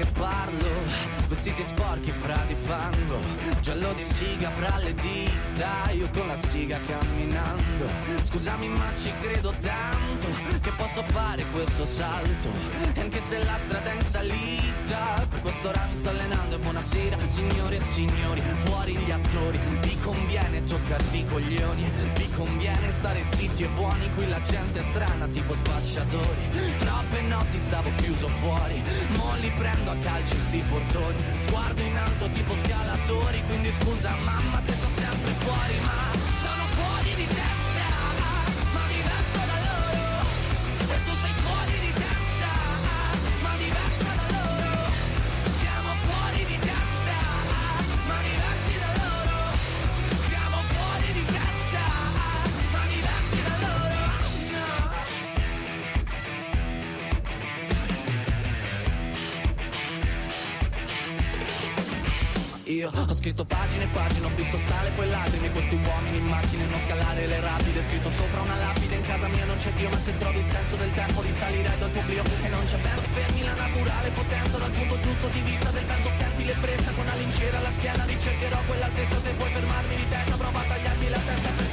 Che parlo, vestiti sporchi fra di fango, giallo di siga fra le dita, io con la siga camminando. Scusami ma ci credo tanto che posso fare questo salto, e anche se la strada è in salita, per questo ora mi sto allenando e buonasera signore e signori, fuori gli attori, vi conviene toccarvi i coglioni, vi conviene stare zitti e buoni, qui la gente è strana tipo spacciatori, troppe notti stavo chiuso fuori, mo li prendo a calci sti portoni, sguardo in alto tipo scalatori, quindi scusa mamma se sono sempre fuori, ma Io. Ho scritto pagine e pagine, ho visto sale poi lacrime. Questi uomini in macchine, non scalare le rapide. Scritto sopra una lapide, in casa mia non c'è Dio Ma se trovi il senso del tempo risalirai dal tuo oblio. E non c'è vento, fermi la naturale potenza. Dal punto giusto di vista del vento senti l'ebbrezza. Con la lincera alla schiena ricercherò quell'altezza. Se vuoi fermarmi di testa prova a tagliarmi la testa perché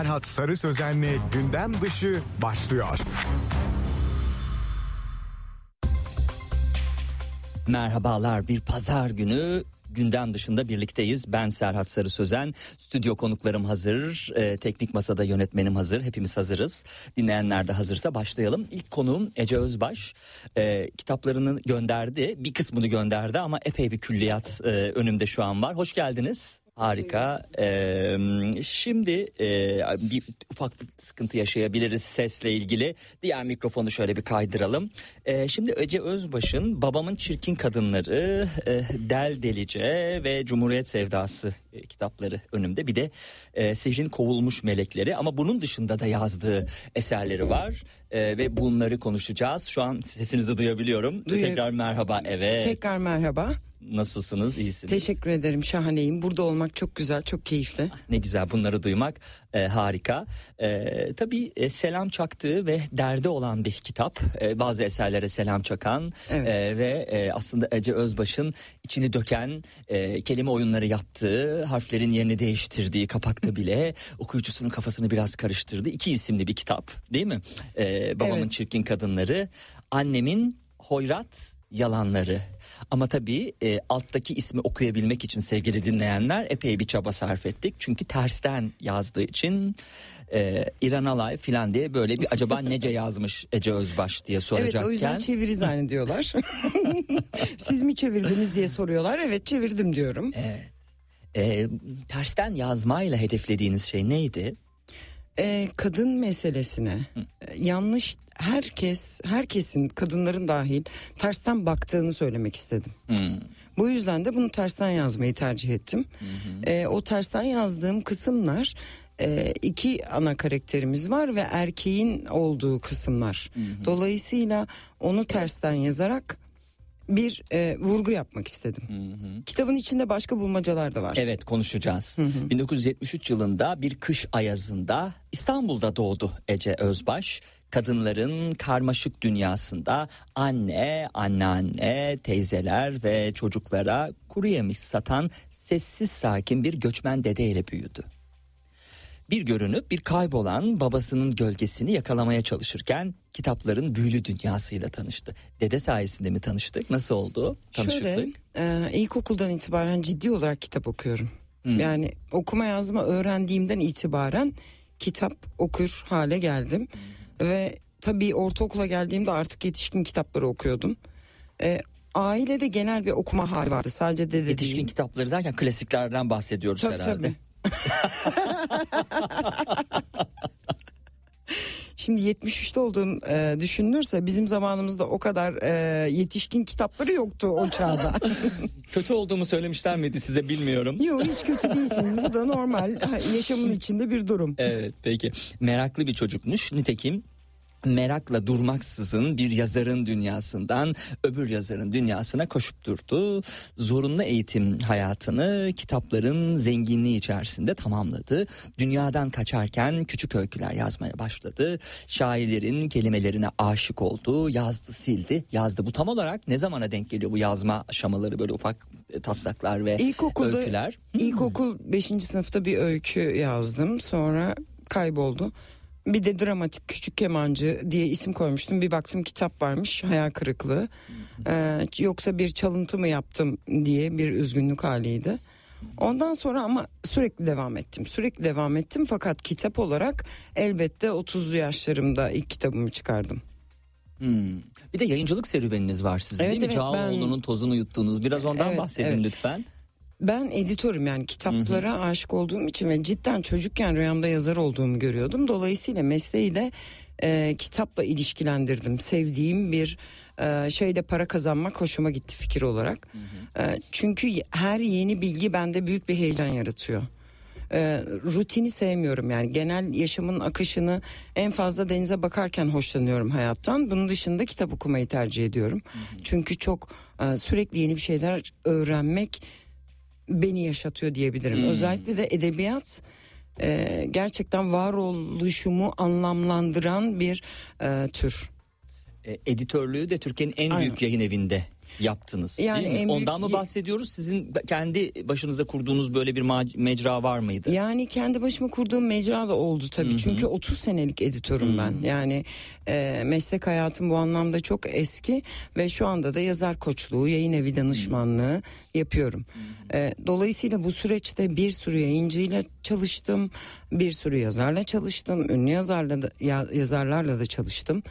Serhat Sarı Sözen'le gündem dışı başlıyor. Merhabalar bir pazar günü gündem dışında birlikteyiz. Ben Serhat Sarı Sözen. Stüdyo konuklarım hazır. Ee, teknik masada yönetmenim hazır. Hepimiz hazırız. Dinleyenler de hazırsa başlayalım. İlk konuğum Ece Özbaş. Ee, kitaplarını gönderdi. Bir kısmını gönderdi ama epey bir külliyat e, önümde şu an var. Hoş geldiniz. Harika. Ee, şimdi e, bir ufak bir sıkıntı yaşayabiliriz sesle ilgili. Diğer mikrofonu şöyle bir kaydıralım. Ee, şimdi Ece Özbaş'ın Babamın Çirkin Kadınları, e, Del Delice ve Cumhuriyet Sevdası e, kitapları önümde. Bir de e, Sihrin Kovulmuş Melekleri ama bunun dışında da yazdığı eserleri var. E, ve bunları konuşacağız. Şu an sesinizi duyabiliyorum. Duyu- Tekrar merhaba. Evet. Tekrar merhaba. Nasılsınız? İyisiniz? Teşekkür ederim. Şahaneyim. Burada olmak çok güzel, çok keyifli. Ne güzel bunları duymak e, harika. E, tabii e, selam çaktığı ve derdi olan bir kitap. E, bazı eserlere selam çakan Evet. e, ve e, aslında Ece Özbaş'ın içini döken e, kelime oyunları yaptığı, harflerin yerini değiştirdiği kapakta bile okuyucusunun kafasını biraz karıştırdı. İki isimli bir kitap değil mi? E, babamın Evet. çirkin kadınları, annemin Hoyrat yalanları. Ama tabii e, alttaki ismi okuyabilmek için sevgili dinleyenler epey bir çaba sarf ettik. Çünkü tersten yazdığı için e, İran Alay filan diye böyle bir acaba nece yazmış Ece Özbaş diye Evet soracakken. o yüzden çeviri zannediyorlar. Siz mi çevirdiniz diye soruyorlar. Evet çevirdim diyorum. e, tersten yazmayla hedeflediğiniz şey neydi? Ee, kadın meselesine e, yanlış herkes herkesin kadınların dahil tersten baktığını söylemek istedim. Bu yüzden de bunu tersten yazmayı tercih ettim. Ee, o tersten yazdığım kısımlar e, iki ana karakterimiz var ve erkeğin olduğu kısımlar. Dolayısıyla onu tersten yazarak bir e, vurgu yapmak istedim. Kitabın içinde başka bulmacalar da var. Evet konuşacağız. 1973 yılında bir kış ayazında İstanbul'da doğdu Ece Özbaş. Kadınların karmaşık dünyasında anne, anneanne, teyzeler ve çocuklara kuru yemiş satan sessiz sakin bir göçmen dedeyle büyüdü. Bir görünüp bir kaybolan babasının gölgesini yakalamaya çalışırken kitapların büyülü dünyasıyla tanıştı. Dede sayesinde mi tanıştık? Nasıl oldu tanışıklık? Şöyle e, ilkokuldan itibaren ciddi olarak kitap okuyorum. Yani okuma yazma öğrendiğimden itibaren kitap okur hale geldim. Ve tabii ortaokula geldiğimde artık yetişkin kitapları okuyordum. E, ailede genel bir okuma hali vardı sadece dede Yetişkin değil. kitapları derken klasiklerden bahsediyoruz Tabii, herhalde. tabii. Şimdi 73'te olduğum e, düşünülürse bizim zamanımızda o kadar e, yetişkin kitapları yoktu o çağda. Kötü olduğumu söylemişler miydi size bilmiyorum. Yok hiç kötü değilsiniz. Bu da normal yaşamın içinde bir durum. Evet peki meraklı bir çocukmuş nitekim merakla durmaksızın bir yazarın dünyasından öbür yazarın dünyasına koşup durdu. Zorunlu eğitim hayatını kitapların zenginliği içerisinde tamamladı. Dünyadan kaçarken küçük öyküler yazmaya başladı. Şairlerin kelimelerine aşık oldu. Yazdı, sildi, yazdı. Bu tam olarak ne zamana denk geliyor bu yazma aşamaları böyle ufak e, taslaklar ve İlkokulda öyküler? ilkokul 5. sınıfta bir öykü yazdım. Sonra kayboldu. Bir de dramatik küçük kemancı diye isim koymuştum. Bir baktım kitap varmış hayal kırıklığı. Ee, yoksa bir çalıntı mı yaptım diye bir üzgünlük haliydi. Ondan sonra ama sürekli devam ettim. Sürekli devam ettim fakat kitap olarak elbette 30'lu yaşlarımda ilk kitabımı çıkardım. Hmm. Bir de yayıncılık serüveniniz var sizin Evet, değil mi? evet, Çağoğlu'nun tozunu yuttuğunuz. Biraz ondan Evet, bahsedin evet. lütfen. Ben editörüm yani kitaplara aşık olduğum için ve cidden çocukken rüyamda yazar olduğumu görüyordum. Dolayısıyla mesleği de e, kitapla ilişkilendirdim. Sevdiğim bir e, şeyle para kazanmak hoşuma gitti fikir olarak. E, çünkü her yeni bilgi bende büyük bir heyecan yaratıyor. E, rutini sevmiyorum yani genel yaşamın akışını en fazla denize bakarken hoşlanıyorum hayattan. Bunun dışında kitap okumayı tercih ediyorum. Çünkü çok e, sürekli yeni bir şeyler öğrenmek beni yaşatıyor diyebilirim. Özellikle de edebiyat e, gerçekten varoluşumu anlamlandıran bir e, tür. E, editörlüğü de Türkiye'nin en Aynen. büyük yayın evinde yaptınız. Yani değil mi? büyük Ondan mı bahsediyoruz? Sizin kendi başınıza kurduğunuz böyle bir mecra var mıydı? Yani kendi başıma kurduğum mecra da oldu tabii. Çünkü 30 senelik editörüm ben. Yani e, meslek hayatım bu anlamda çok eski ve şu anda da yazar koçluğu, yayın evi danışmanlığı yapıyorum. E, dolayısıyla bu süreçte bir sürü yayıncıyla çalıştım, bir sürü yazarla çalıştım, ünlü yazarla da, ya- yazarlarla da çalıştım.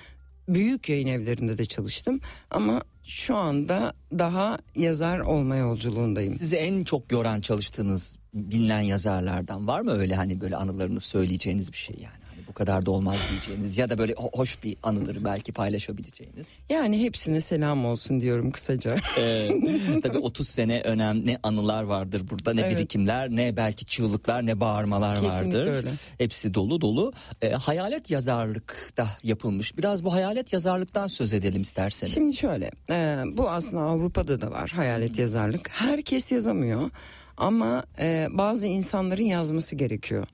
Büyük yayın evlerinde de çalıştım ama şu anda daha yazar olma yolculuğundayım. Sizi en çok yoran çalıştığınız bilinen yazarlardan var mı öyle hani böyle anılarınız söyleyeceğiniz bir şey yani? Bu kadar da olmaz diyeceğiniz ya da böyle ho- hoş bir anıdır belki paylaşabileceğiniz. Yani hepsine selam olsun diyorum kısaca. Ee, tabii 30 sene önemli anılar vardır burada. Ne Evet. birikimler, ne belki çığlıklar, ne bağırmalar Kesinlikle vardır. öyle. Hepsi dolu dolu. Ee, hayalet yazarlık da yapılmış. Biraz bu hayalet yazarlıktan söz edelim isterseniz. Şimdi şöyle e, bu aslında Avrupa'da da var hayalet yazarlık. Herkes yazamıyor ama e, bazı insanların yazması gerekiyor.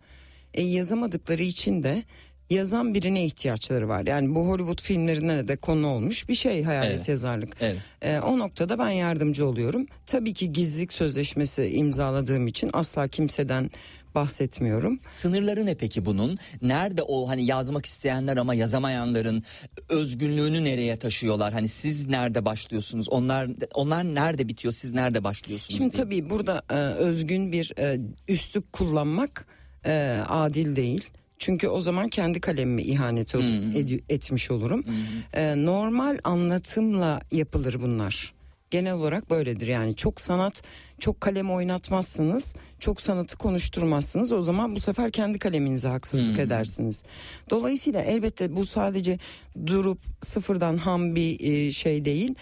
E, yazamadıkları için de yazan birine ihtiyaçları var. Yani bu Hollywood filmlerine de konu olmuş bir şey hayalet Evet. yazarlık. Evet. Ee, o noktada ben yardımcı oluyorum. Tabii ki gizlilik sözleşmesi imzaladığım için asla kimseden bahsetmiyorum. Sınırları ne peki bunun? Nerede o hani yazmak isteyenler ama yazamayanların özgünlüğünü nereye taşıyorlar? Hani siz nerede başlıyorsunuz? Onlar onlar nerede bitiyor? Siz nerede başlıyorsunuz? Şimdi diye. tabii burada e, özgün bir e, üslup kullanmak e, adil değil. Çünkü o zaman kendi kalemime ihanet ol- ed- etmiş olurum. E, normal anlatımla yapılır bunlar. Genel olarak böyledir yani çok sanat çok kalem oynatmazsınız çok sanatı konuşturmazsınız o zaman bu sefer kendi kaleminize haksızlık edersiniz. Dolayısıyla elbette bu sadece durup sıfırdan ham bir e, şey değil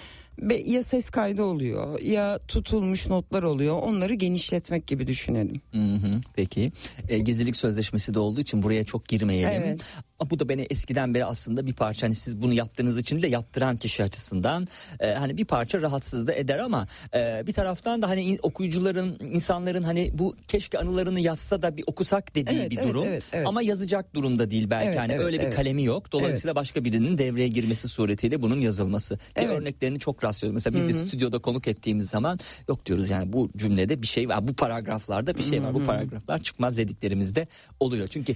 ya ses kaydı oluyor ya tutulmuş notlar oluyor onları genişletmek gibi düşünelim. Hı hı, peki. E, gizlilik sözleşmesi de olduğu için buraya çok girmeyelim. Evet. Bu da beni eskiden beri aslında bir parça hani siz bunu yaptığınız için de yaptıran kişi açısından e, hani bir parça rahatsız da eder ama e, bir taraftan da hani in- okuyucuların insanların hani bu keşke anılarını yazsa da bir okusak dediği Evet, bir evet, durum. evet, evet. Ama yazacak durumda değil belki Evet, hani evet, öyle bir evet. kalemi yok. Dolayısıyla başka birinin devreye girmesi suretiyle bunun yazılması. Ve Evet. örneklerini çok rastlıyoruz. Mesela biz de stüdyoda konuk ettiğimiz zaman yok diyoruz yani bu cümlede bir şey var. Bu paragraflarda bir şey var. Bu paragraflar çıkmaz dediklerimizde oluyor. Çünkü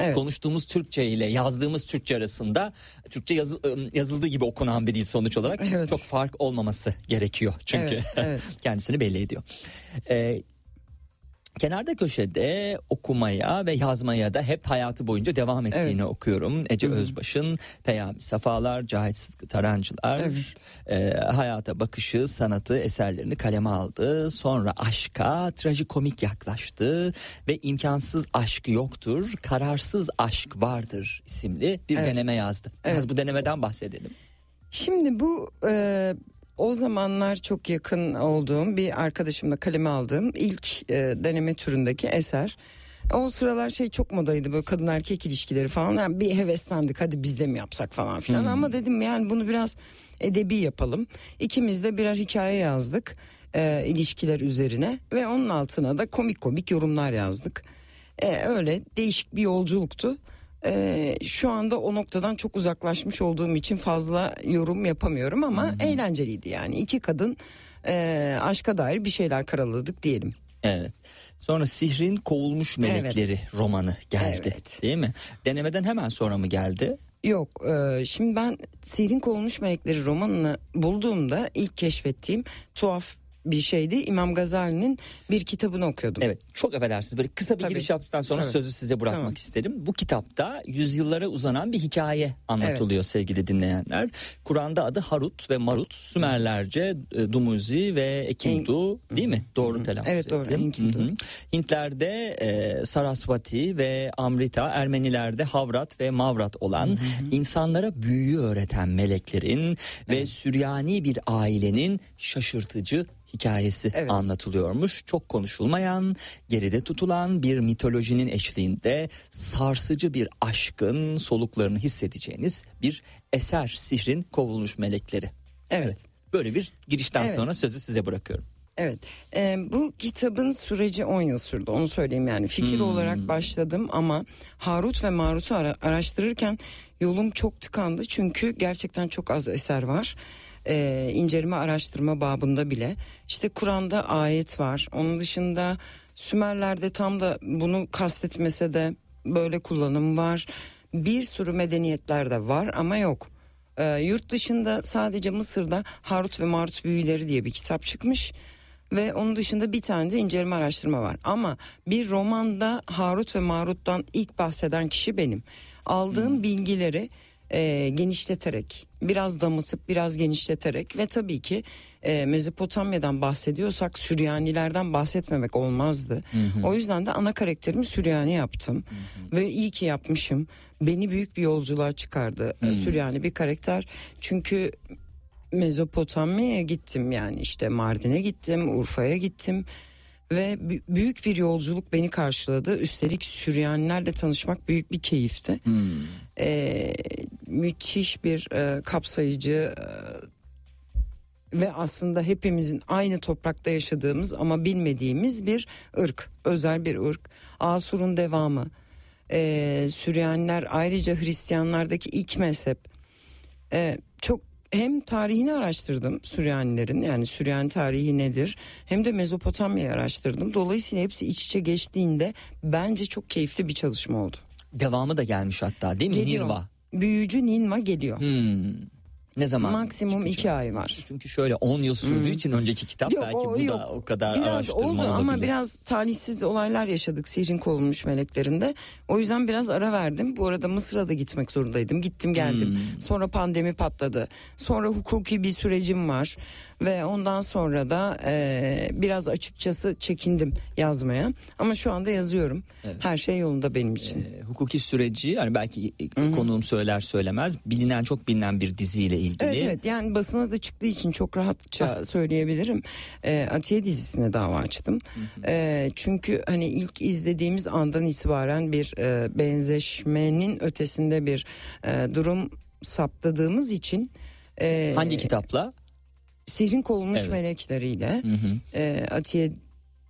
Evet. konuştuğumuz Türkçe ile yazdığımız Türkçe arasında Türkçe yazı- ım, yazıldığı gibi okunan bir dil sonuç olarak Evet. çok fark olmaması gerekiyor. Çünkü Evet, evet. kendisini belli ediyor. Ee, Kenarda köşede okumaya ve yazmaya da hep hayatı boyunca devam ettiğini okuyorum. Ece Özbaş'ın Peyami Safalar, Cahit Sıtkı Tarancılar, Evet. e, hayata bakışı, sanatı, eserlerini kaleme aldı. Sonra aşka trajikomik yaklaştı ve imkansız aşk yoktur, kararsız aşk vardır isimli bir Evet. deneme yazdı. Biraz Evet. bu denemeden bahsedelim. Şimdi bu e, o zamanlar çok yakın olduğum bir arkadaşımla kaleme aldığım ilk e, deneme türündeki eser. O sıralar şey çok modaydı böyle kadın erkek ilişkileri falan. Yani bir heveslendik hadi biz de mi yapsak falan filan. Ama dedim yani bunu biraz edebi yapalım. İkimiz de birer hikaye yazdık e, ilişkiler üzerine. Ve onun altına da komik komik yorumlar yazdık. E, öyle değişik bir yolculuktu. E, şu anda o noktadan çok uzaklaşmış olduğum için fazla yorum yapamıyorum ama eğlenceliydi yani. iki kadın e, aşka dair bir şeyler karaladık diyelim. Evet. Sonra Sihrin Kovulmuş Melekleri romanı geldi. Evet. Değil mi? Denemeden hemen sonra mı geldi? Yok e, şimdi ben Sihrin Kovulmuş Melekleri romanını bulduğumda ilk keşfettiğim tuhaf bir şeydi. İmam Gazali'nin bir kitabını okuyordum. Evet çok affedersiniz böyle kısa bir Tabii. giriş yaptıktan sonra Tabii. sözü size bırakmak Tamam. isterim. Bu kitapta yüzyıllara uzanan bir hikaye anlatılıyor sevgili dinleyenler. Kur'an'da adı Harut ve Marut Sümerlerce e, Dumuzi ve Ekindu değil mi? Doğru telaffuz Evet, doğru, ettim. Hintlerde e, Sarasvati ve Amrita, Ermenilerde Havrat ve Mavrat olan insanlara büyüyü öğreten meleklerin ve Süryani bir ailenin şaşırtıcı hikayesi Evet. anlatılıyormuş. Çok konuşulmayan, geride tutulan bir mitolojinin eşliğinde sarsıcı bir aşkın soluklarını hissedeceğiniz bir eser sihrin kovulmuş melekleri. Evet. Böyle bir girişten Evet. sonra sözü size bırakıyorum. Evet. Ee, bu kitabın süreci 10 yıl sürdü. Onu söyleyeyim yani. Fikir olarak başladım ama Harut ve Marut'u ara- araştırırken yolum çok tıkandı. Çünkü gerçekten çok az eser var. Ee, inceleme araştırma babında bile. İşte Kur'an'da ayet var. Onun dışında Sümerler'de tam da bunu kastetmese de böyle kullanım var. Bir sürü medeniyetler de var ama yok. Ee, yurt dışında sadece Mısır'da Harut ve Marut büyüleri diye bir kitap çıkmış ve onun dışında bir tane de inceleme araştırma var. Ama bir romanda Harut ve Marut'tan ilk bahseden kişi benim. Aldığım bilgileri e, genişleterek, biraz damıtıp biraz genişleterek ve tabii ki e, Mezopotamya'dan bahsediyorsak Süryanilerden bahsetmemek olmazdı. O yüzden de ana karakterimi Süryani yaptım ve iyi ki yapmışım. Beni büyük bir yolculuğa çıkardı e, Süryani bir karakter. Çünkü Mezopotamya'ya gittim yani işte Mardin'e gittim, Urfa'ya gittim ve bü- büyük bir yolculuk beni karşıladı. Üstelik Süryanilerle tanışmak büyük bir keyifti. Ee, müthiş bir e, kapsayıcı e, ve aslında hepimizin aynı toprakta yaşadığımız ama bilmediğimiz bir ırk, özel bir ırk. Asur'un devamı. e, Süryaniler ayrıca Hristiyanlardaki ilk mezhep. E, çok hem tarihini araştırdım Süryanilerin yani Süryani tarihi nedir hem de Mezopotamya'yı araştırdım. Dolayısıyla hepsi iç içe geçtiğinde bence çok keyifli bir çalışma oldu. Devamı da gelmiş hatta değil mi? Geliyor. Nirva. Büyücü Ninva geliyor. Hmm. Ne zaman? Maksimum iki ay var. Çünkü şöyle 10 yıl sürdüğü için önceki kitap Yok, belki o bu yok. da o kadar Biraz araştırma oldu olabilir. ama biraz talihsiz olaylar yaşadık sihrin kovulmuş meleklerinde. O yüzden biraz ara verdim. Bu arada Mısır'a da gitmek zorundaydım. Gittim geldim. Hmm. Sonra pandemi patladı. Sonra hukuki bir sürecim var. Ve ondan sonra da e, biraz açıkçası çekindim yazmaya. Ama şu anda yazıyorum. Her şey yolunda benim için. E, hukuki süreci yani belki e, konuğum söyler söylemez bilinen çok bilinen bir diziyle ilgili. Evet evet yani basına da çıktığı için çok rahatça söyleyebilirim. Ee, Atiye dizisine dava açtım. Ee, çünkü hani ilk izlediğimiz andan itibaren bir e, benzeşmenin ötesinde bir e, durum saptadığımız için e, Hangi kitapla? Sihrin kovulmuş Evet. melekleriyle Hı hı. e, Atiye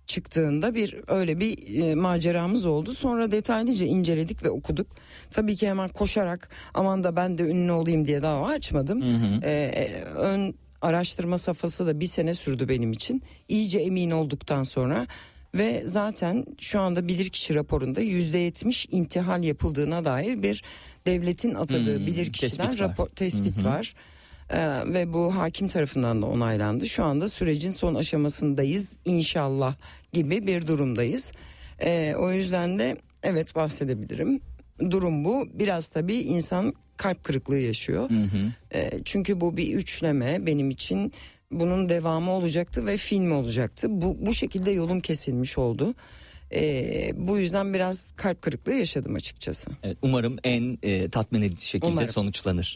çıktığında bir öyle bir e, maceramız oldu. Sonra detaylıca inceledik ve okuduk. Tabii ki hemen koşarak aman da ben de ünlü olayım diye dava açmadım. E, e, ön araştırma safhası da bir sene sürdü benim için. İyice emin olduktan sonra ve zaten şu anda bilirkişi raporunda yüzde yetmiş intihal yapıldığına dair bir devletin atadığı Hmm, bilirkişiden tespit var. rapor tespit var. Ee, ve bu hakim tarafından da onaylandı. Şu anda sürecin son aşamasındayız inşallah gibi bir durumdayız. Ee, o yüzden de evet bahsedebilirim. Durum bu. Biraz tabii insan kalp kırıklığı yaşıyor. Ee, çünkü bu bir üçleme benim için bunun devamı olacaktı ve film olacaktı. Bu bu şekilde yolum kesilmiş oldu. Ee, bu yüzden biraz kalp kırıklığı yaşadım açıkçası. Evet, umarım en e, tatmin edici şekilde Umarım. sonuçlanır.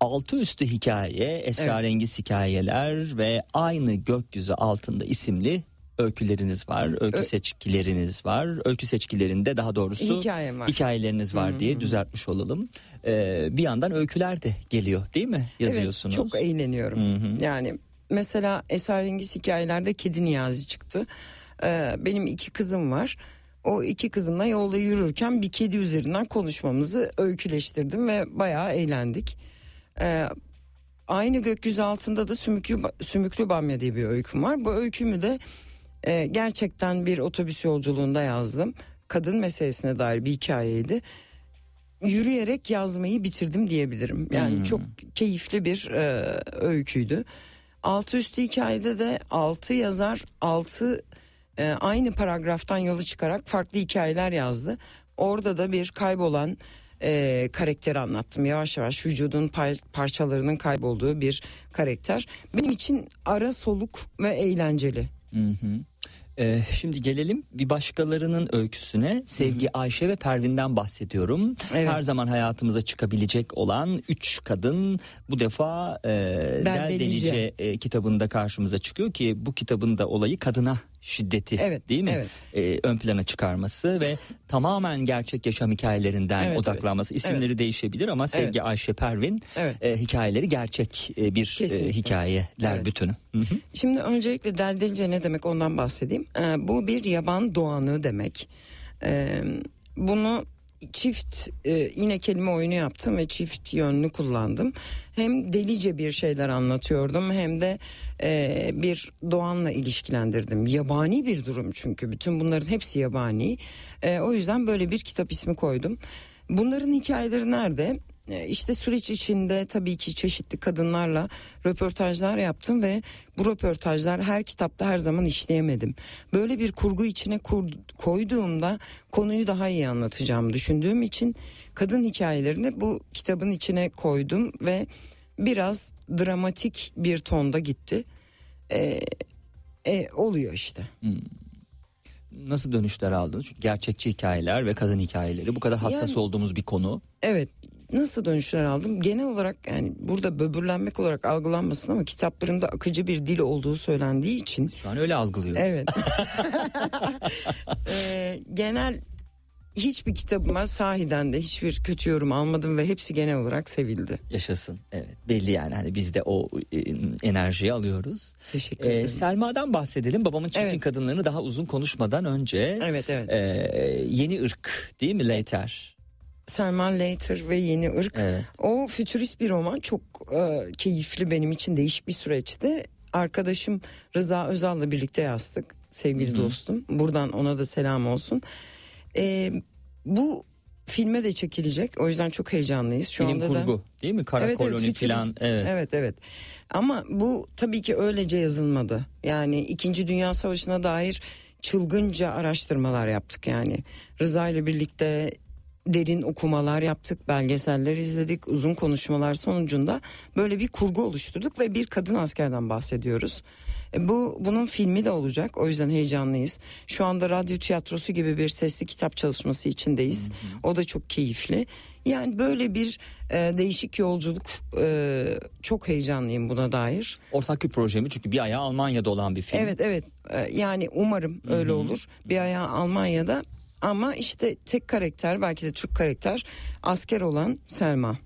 Altı üstü hikaye, esrarengiz hikayeler ve aynı gökyüzü altında isimli öyküleriniz var, öykü Ö- seçkileriniz var. Öykü seçkilerinde daha doğrusu Hikayem var. hikayeleriniz var diye düzeltmiş olalım. Ee, bir yandan öyküler de geliyor değil mi? Yazıyorsunuz. Evet, çok eğleniyorum. Yani mesela Esrarengiz hikayelerde Kedi Niyazi çıktı. Ee, benim iki kızım var. O iki kızımla yolda yürürken bir kedi üzerinden konuşmamızı öyküleştirdim ve bayağı eğlendik. Ee, aynı gökyüzü altında da Sümüklü, Sümüklü Bamya diye bir öyküm var. Bu öykümü de e, gerçekten bir otobüs yolculuğunda yazdım. Kadın meselesine dair bir hikayeydi. Yürüyerek yazmayı bitirdim diyebilirim. Yani çok keyifli bir e, öyküydü. Altı üstü hikayede de altı yazar altı e, aynı paragraftan yola çıkarak farklı hikayeler yazdı. Orada da bir kaybolan e, karakteri anlattım. Yavaş yavaş vücudun pay- parçalarının kaybolduğu bir karakter. Benim için ara soluk ve eğlenceli. Hı hı. Ee, şimdi gelelim bir başkalarının öyküsüne. Sevgi Ayşe ve Pervin'den bahsediyorum. Evet. Her zaman hayatımıza çıkabilecek olan üç kadın bu defa e, Del Delice. Delice e, kitabında karşımıza çıkıyor ki bu kitabın da olayı kadına şiddeti Evet, değil mi? evet. E, ön plana çıkarması ve tamamen gerçek yaşam hikayelerinden Evet, odaklanması. İsimleri değişebilir ama Sevgi Ayşe Pervin Evet. e, hikayeleri gerçek e, bir e, Kesinlikle. hikayeler Evet. bütünü. Hı hı. Şimdi öncelikle deldelice ne demek ondan bahsedeyim. Ee, bu bir yaban doğanı demek. Ee, bunu çift e, yine kelime oyunu yaptım ve çift yönlü kullandım. Hem delice bir şeyler anlatıyordum hem de e, bir doğanla ilişkilendirdim. Yabani bir durum çünkü bütün bunların hepsi yabani. E, o yüzden böyle bir kitap ismi koydum. Bunların hikayeleri nerede? E, İşte süreç içinde tabii ki çeşitli kadınlarla röportajlar yaptım ve bu röportajlar her kitapta her zaman işleyemedim. Böyle bir kurgu içine kur- koyduğumda konuyu daha iyi anlatacağımı düşündüğüm için kadın hikayelerini bu kitabın içine koydum ve biraz dramatik bir tonda gitti. E, e, oluyor işte. Nasıl dönüşler aldınız? Çünkü gerçekçi hikayeler ve kadın hikayeleri bu kadar hassas Yani- olduğumuz bir konu. Evet nasıl dönüşler aldım genel olarak yani burada böbürlenmek olarak algılanmasın ama kitaplarımda akıcı bir dil olduğu söylendiği için Şu an öyle algılıyoruz. evet Ee, genel hiçbir kitabıma sahiden de hiçbir kötü yorum almadım ve hepsi genel olarak sevildi. Yaşasın. Evet belli yani hani biz de o e, enerjiyi alıyoruz. Teşekkür Ee, ederim. Selma'dan bahsedelim. Babamın çirkin Evet. kadınlığını daha uzun konuşmadan önce Evet evet. e, yeni ırk değil mi Later? Selman Later ve Yeni Irk. Evet. O fütürist bir roman çok e, keyifli benim için değişik bir süreçti. Arkadaşım Rıza Özal'la birlikte yazdık sevgili dostum. Buradan ona da selam olsun. E, bu filme de çekilecek o yüzden çok heyecanlıyız. Şu Bilim anda da... kurgu değil mi? Kara koloni fütürist. falan. Evet. evet evet. Ama bu tabii ki öylece yazılmadı. Yani 2. Dünya Savaşı'na dair çılgınca araştırmalar yaptık yani. Rıza ile birlikte derin okumalar yaptık, belgeseller izledik, uzun konuşmalar sonucunda böyle bir kurgu oluşturduk ve bir kadın askerden bahsediyoruz. E, Bu bunun filmi de olacak. O yüzden heyecanlıyız. Şu anda radyo tiyatrosu gibi bir sesli kitap çalışması içindeyiz. O da çok keyifli. Yani böyle bir e, değişik yolculuk. e, çok heyecanlıyım buna dair. Ortak bir proje mi? Çünkü bir ayağı Almanya'da olan bir film. Evet evet. E, yani umarım öyle olur. Bir ayağı Almanya'da ama işte tek karakter belki de Türk karakter asker olan Selma.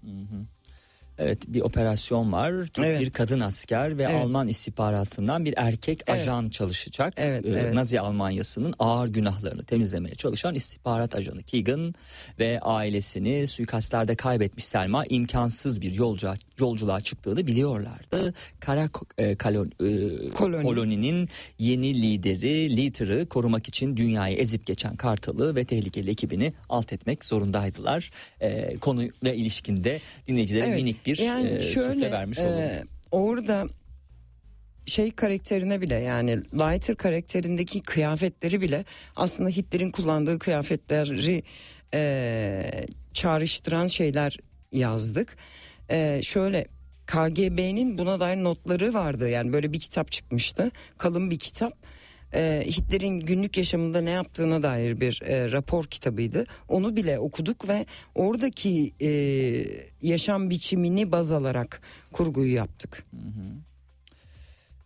Evet bir operasyon var. Türk Evet. Bir kadın asker ve Evet. Alman istihbaratından bir erkek Evet. ajan çalışacak. Evet, Ee, evet. Nazi Almanyası'nın ağır günahlarını temizlemeye çalışan istihbarat ajanı Keegan ve ailesini suikastlerde kaybetmiş Selma imkansız bir yolculuğa, yolculuğa çıktığını biliyorlardı. Kara e, kalon, e, Koloni. koloninin yeni lideri Leader'ı korumak için dünyayı ezip geçen Kartal'ı ve tehlikeli ekibini alt etmek zorundaydılar. Ee, konuyla ilişkinde dinleyicilere Evet, minik bir yani e, şöyle vermiş olalım. e, orada şey karakterine bile yani Leiter karakterindeki kıyafetleri bile aslında Hitler'in kullandığı kıyafetleri e, çağrıştıran şeyler yazdık. E, şöyle KGB'nin buna dair notları vardı yani böyle bir kitap çıkmıştı kalın bir kitap. E, Hitler'in günlük yaşamında ne yaptığına dair bir e, rapor kitabıydı. Onu bile okuduk ve oradaki e, yaşam biçimini baz alarak kurguyu yaptık.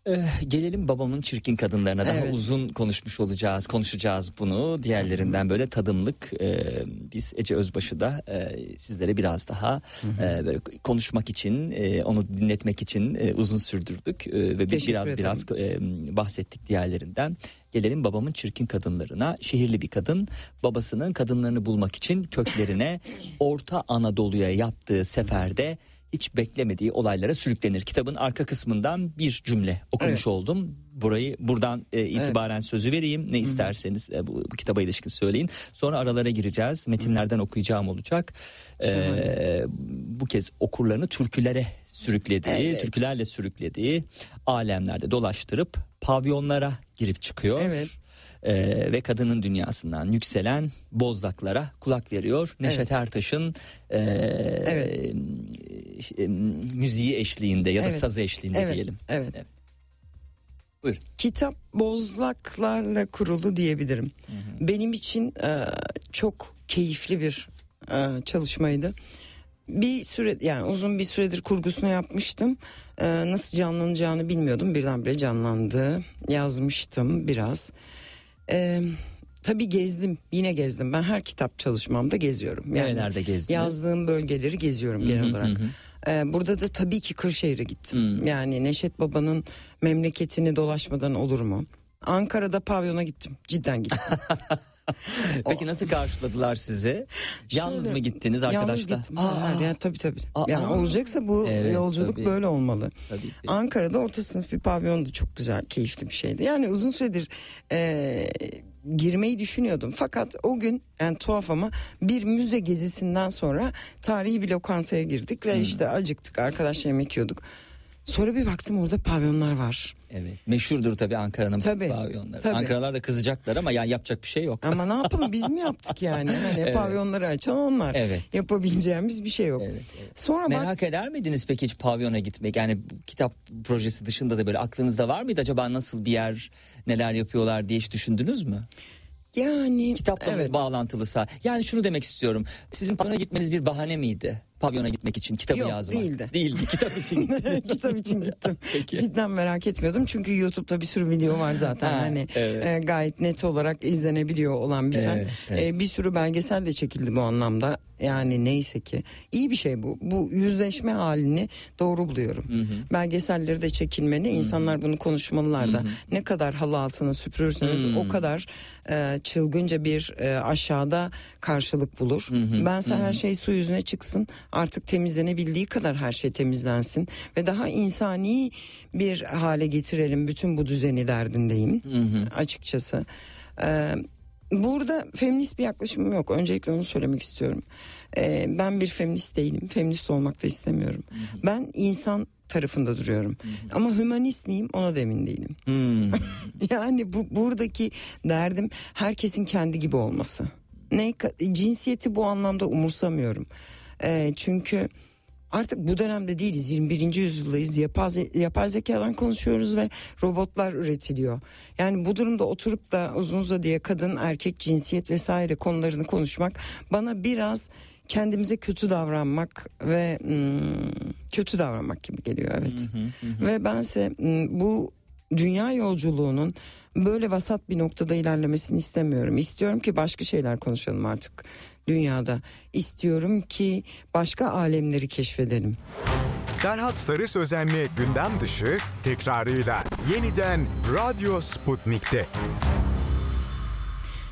Eh, gelelim babamın çirkin kadınlarına. Daha Evet. uzun konuşmuş olacağız konuşacağız bunu. Diğerlerinden böyle tadımlık. Eh, biz Ece Özbaşı da eh, sizlere biraz daha eh, böyle konuşmak için eh, onu dinletmek için eh, uzun sürdürdük. Eh, ve Teşekkür biraz ederim. biraz eh, bahsettik diğerlerinden. Gelelim babamın çirkin kadınlarına. Şehirli bir kadın. Babasının kadınlarını bulmak için köklerine Orta Anadolu'ya yaptığı seferde hiç beklemediği olaylara sürüklenir. Kitabın arka kısmından bir cümle okumuş Evet. oldum. Burayı buradan e, itibaren sözü vereyim. Ne isterseniz e, bu, bu kitaba ilişkin söyleyin. Sonra aralara gireceğiz. Metinlerden okuyacağım olacak. E, bu kez okurlarını türkülere sürüklediği, Evet. türkülerle sürüklediği alemlerde dolaştırıp pavyonlara girip çıkıyor. Evet. Ee, ve kadının dünyasından yükselen bozdaklara kulak veriyor. Neşet Ertaş'ın e, Evet. e, müziği eşliğinde ya da Evet. sazı eşliğinde Evet, diyelim. evet. Buyurun. Kitap bozlaklarla kurulu diyebilirim. Benim için e, çok keyifli bir e, çalışmaydı. Bir süre yani uzun bir süredir kurgusunu yapmıştım. E, nasıl canlanacağını bilmiyordum. Birdenbire canlandı. Yazmıştım biraz. E, tabii gezdim. Yine gezdim. Ben her kitap çalışmamda geziyorum. Yani Nerelerde gezdiniz? Yazdığım bölgeleri geziyorum genel olarak. Ee, burada da tabii ki Kırşehir'e gittim. Yani Neşet Baba'nın memleketini dolaşmadan olur mu? Ankara'da pavyona gittim. Cidden gittim. Peki nasıl karşıladılar sizi? Yalnız Şöyle, mı gittiniz Yalnız arkadaşlar? gittim. Hayır, yani tabii tabii. Aa. yani olacaksa bu Evet, yolculuk tabii. böyle olmalı. Tabii ki. Ankara'da orta sınıf bir pavyondu. Çok güzel, keyifli bir şeydi. Yani uzun süredir e, girmeyi düşünüyordum. Fakat o gün yani tuhaf ama bir müze gezisinden sonra tarihi bir lokantaya girdik Hmm. ve işte acıktık. Arkadaşlar yemek yiyorduk. Sonra bir baktım orada pavyonlar var. Evet. Meşhurdur tabii Ankara'nın Tabii, pavyonları. tabii. Ankaralılar da kızacaklar ama yani yapacak bir şey yok. Ama ne yapalım biz mi yaptık yani? Hani pavyonları açan onlar. Evet. Yapabileceğimiz bir şey yok. Evet, evet. Sonra Merak bak eder miydiniz peki hiç pavyona gitmek? Yani kitap projesi dışında da böyle aklınızda var mıydı acaba nasıl bir yer, neler yapıyorlar diye hiç düşündünüz mü? yani Kitapla evet. bağlantılısa. Yani şunu demek istiyorum. Sizin pavyona gitmeniz bir bahane miydi? Pavyona gitmek için kitabı Yok, yazmak. değildi. Değildi kitap için gittin. Kitap için gittim. Peki. Cidden merak etmiyordum çünkü YouTube'da bir sürü video var zaten Ha, hani evet. e, gayet net olarak izlenebiliyor olan bir tane. Evet, evet. E, bir sürü belgesel de çekildi bu anlamda. Yani neyse ki iyi bir şey bu. Bu yüzleşme halini doğru buluyorum. Belgeselleri de çekilmeli. insanlar bunu konuşmalılar da. Ne kadar halı altına süpürürseniz o kadar e, çılgınca bir e, aşağıda karşılık bulur. Bense her şey su yüzüne çıksın. Artık temizlenebildiği kadar her şey temizlensin ve daha insani bir hale getirelim bütün bu düzeni derdindeyim açıkçası. Ee, burada feminist bir yaklaşımım yok. Öncelikle onu söylemek istiyorum. Ee, ben bir feminist değilim. Feminist olmak da istemiyorum. Ben insan tarafında duruyorum. Ama hümanist miyim ona da emin değilim. Hmm. Yani bu buradaki derdim herkesin kendi gibi olması. Ne cinsiyeti bu anlamda umursamıyorum. Ee, çünkü artık bu dönemde değiliz 21. yüzyıldayız yapay, yapay zekadan konuşuyoruz ve robotlar üretiliyor. Yani bu durumda oturup da uzun uzadıya kadın erkek cinsiyet vesaire konularını konuşmak bana biraz kendimize kötü davranmak ve hmm, kötü davranmak gibi geliyor evet. Ve bense hmm, bu dünya yolculuğunun böyle vasat bir noktada ilerlemesini istemiyorum. İstiyorum ki başka şeyler konuşalım artık dünyada. İstiyorum ki başka alemleri keşfedelim. Serhat Sarı Sözen'le gündem dışı tekrarıyla yeniden Radyo Sputnik'te.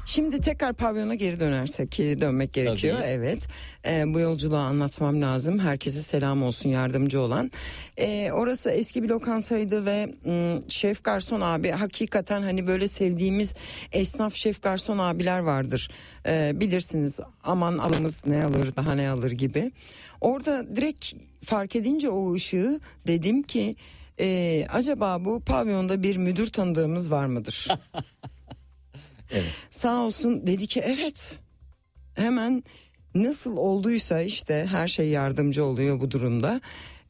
Şimdi tekrar pavyona geri dönersek ki dönmek gerekiyor. Tabii. Evet. Ee, bu yolculuğu anlatmam lazım. Herkese selam olsun yardımcı olan. Ee, orası eski bir lokantaydı ve mm, şef garson abi hakikaten hani böyle sevdiğimiz esnaf şef garson abiler vardır. Ee, bilirsiniz aman alımız ne alır daha ne alır gibi. Orada direkt fark edince o ışığı dedim ki e, acaba bu pavyonda bir müdür tanıdığımız var mıdır? Sağ olsun dedi ki evet. Hemen nasıl olduysa işte her şey yardımcı oluyor bu durumda.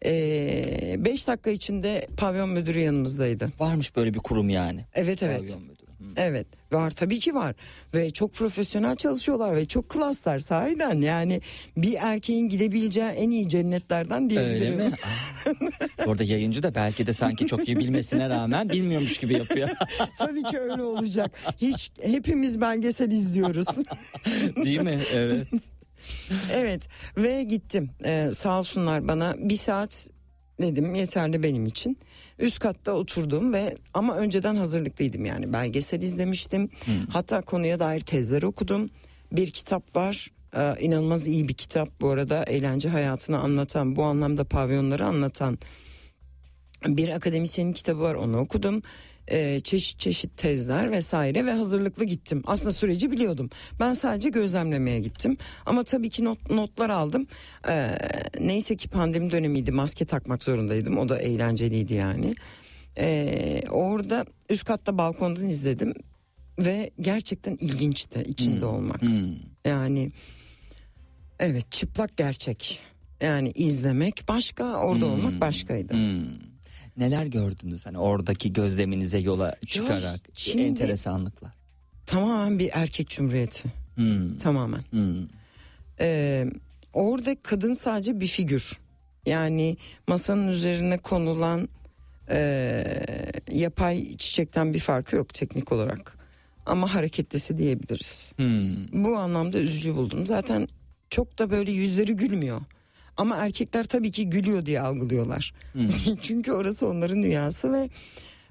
Ee, beş dakika içinde pavyon müdürü yanımızdaydı. Varmış böyle bir kurum yani. Evet evet. Pavyon müdürü. Evet var tabii ki var ve çok profesyonel çalışıyorlar ve çok klaslar sahiden yani bir erkeğin gidebileceği en iyi cennetlerden Öyle diyebilirim. mi? Aa. Orada yayıncı da belki de sanki çok iyi bilmesine rağmen bilmiyormuş gibi yapıyor. tabii ki öyle olacak. Hiç hepimiz belgesel izliyoruz. Değil mi? Evet. Evet ve gittim ee, sağ olsunlar bana bir saat dedim yeterli benim için. Üst katta oturdum ve ama önceden hazırlıklıydım yani belgesel izlemiştim. Hatta konuya dair tezler okudum. Bir kitap var ee, inanılmaz iyi bir kitap bu arada eğlence hayatını anlatan bu anlamda pavyonları anlatan bir akademisyenin kitabı var onu okudum. Ee, çeşit çeşit tezler vesaire ve hazırlıklı gittim. Aslında süreci biliyordum. Ben sadece gözlemlemeye gittim. Ama tabii ki not, notlar aldım. Ee, neyse ki pandemi dönemiydi. Maske takmak zorundaydım. O da eğlenceliydi yani. Ee, orada üst katta balkondan izledim ve gerçekten ilginçti içinde olmak. Hmm. Yani evet çıplak gerçek. Yani izlemek başka, orada olmak başkaydı. Hmm. Neler gördünüz hani oradaki gözleminize yola çıkarak şimdi- enteresanlıklar. Tamamen bir erkek cumhuriyeti. Hmm. Tamamen. Hmm. Ee, orada kadın sadece bir figür. Yani masanın üzerine konulan e, yapay çiçekten bir farkı yok teknik olarak. Ama hareketlisi diyebiliriz. Hmm. Bu anlamda üzücü buldum. Zaten çok da böyle yüzleri gülmüyor. Ama erkekler tabii ki gülüyor diye algılıyorlar. Çünkü orası onların dünyası ve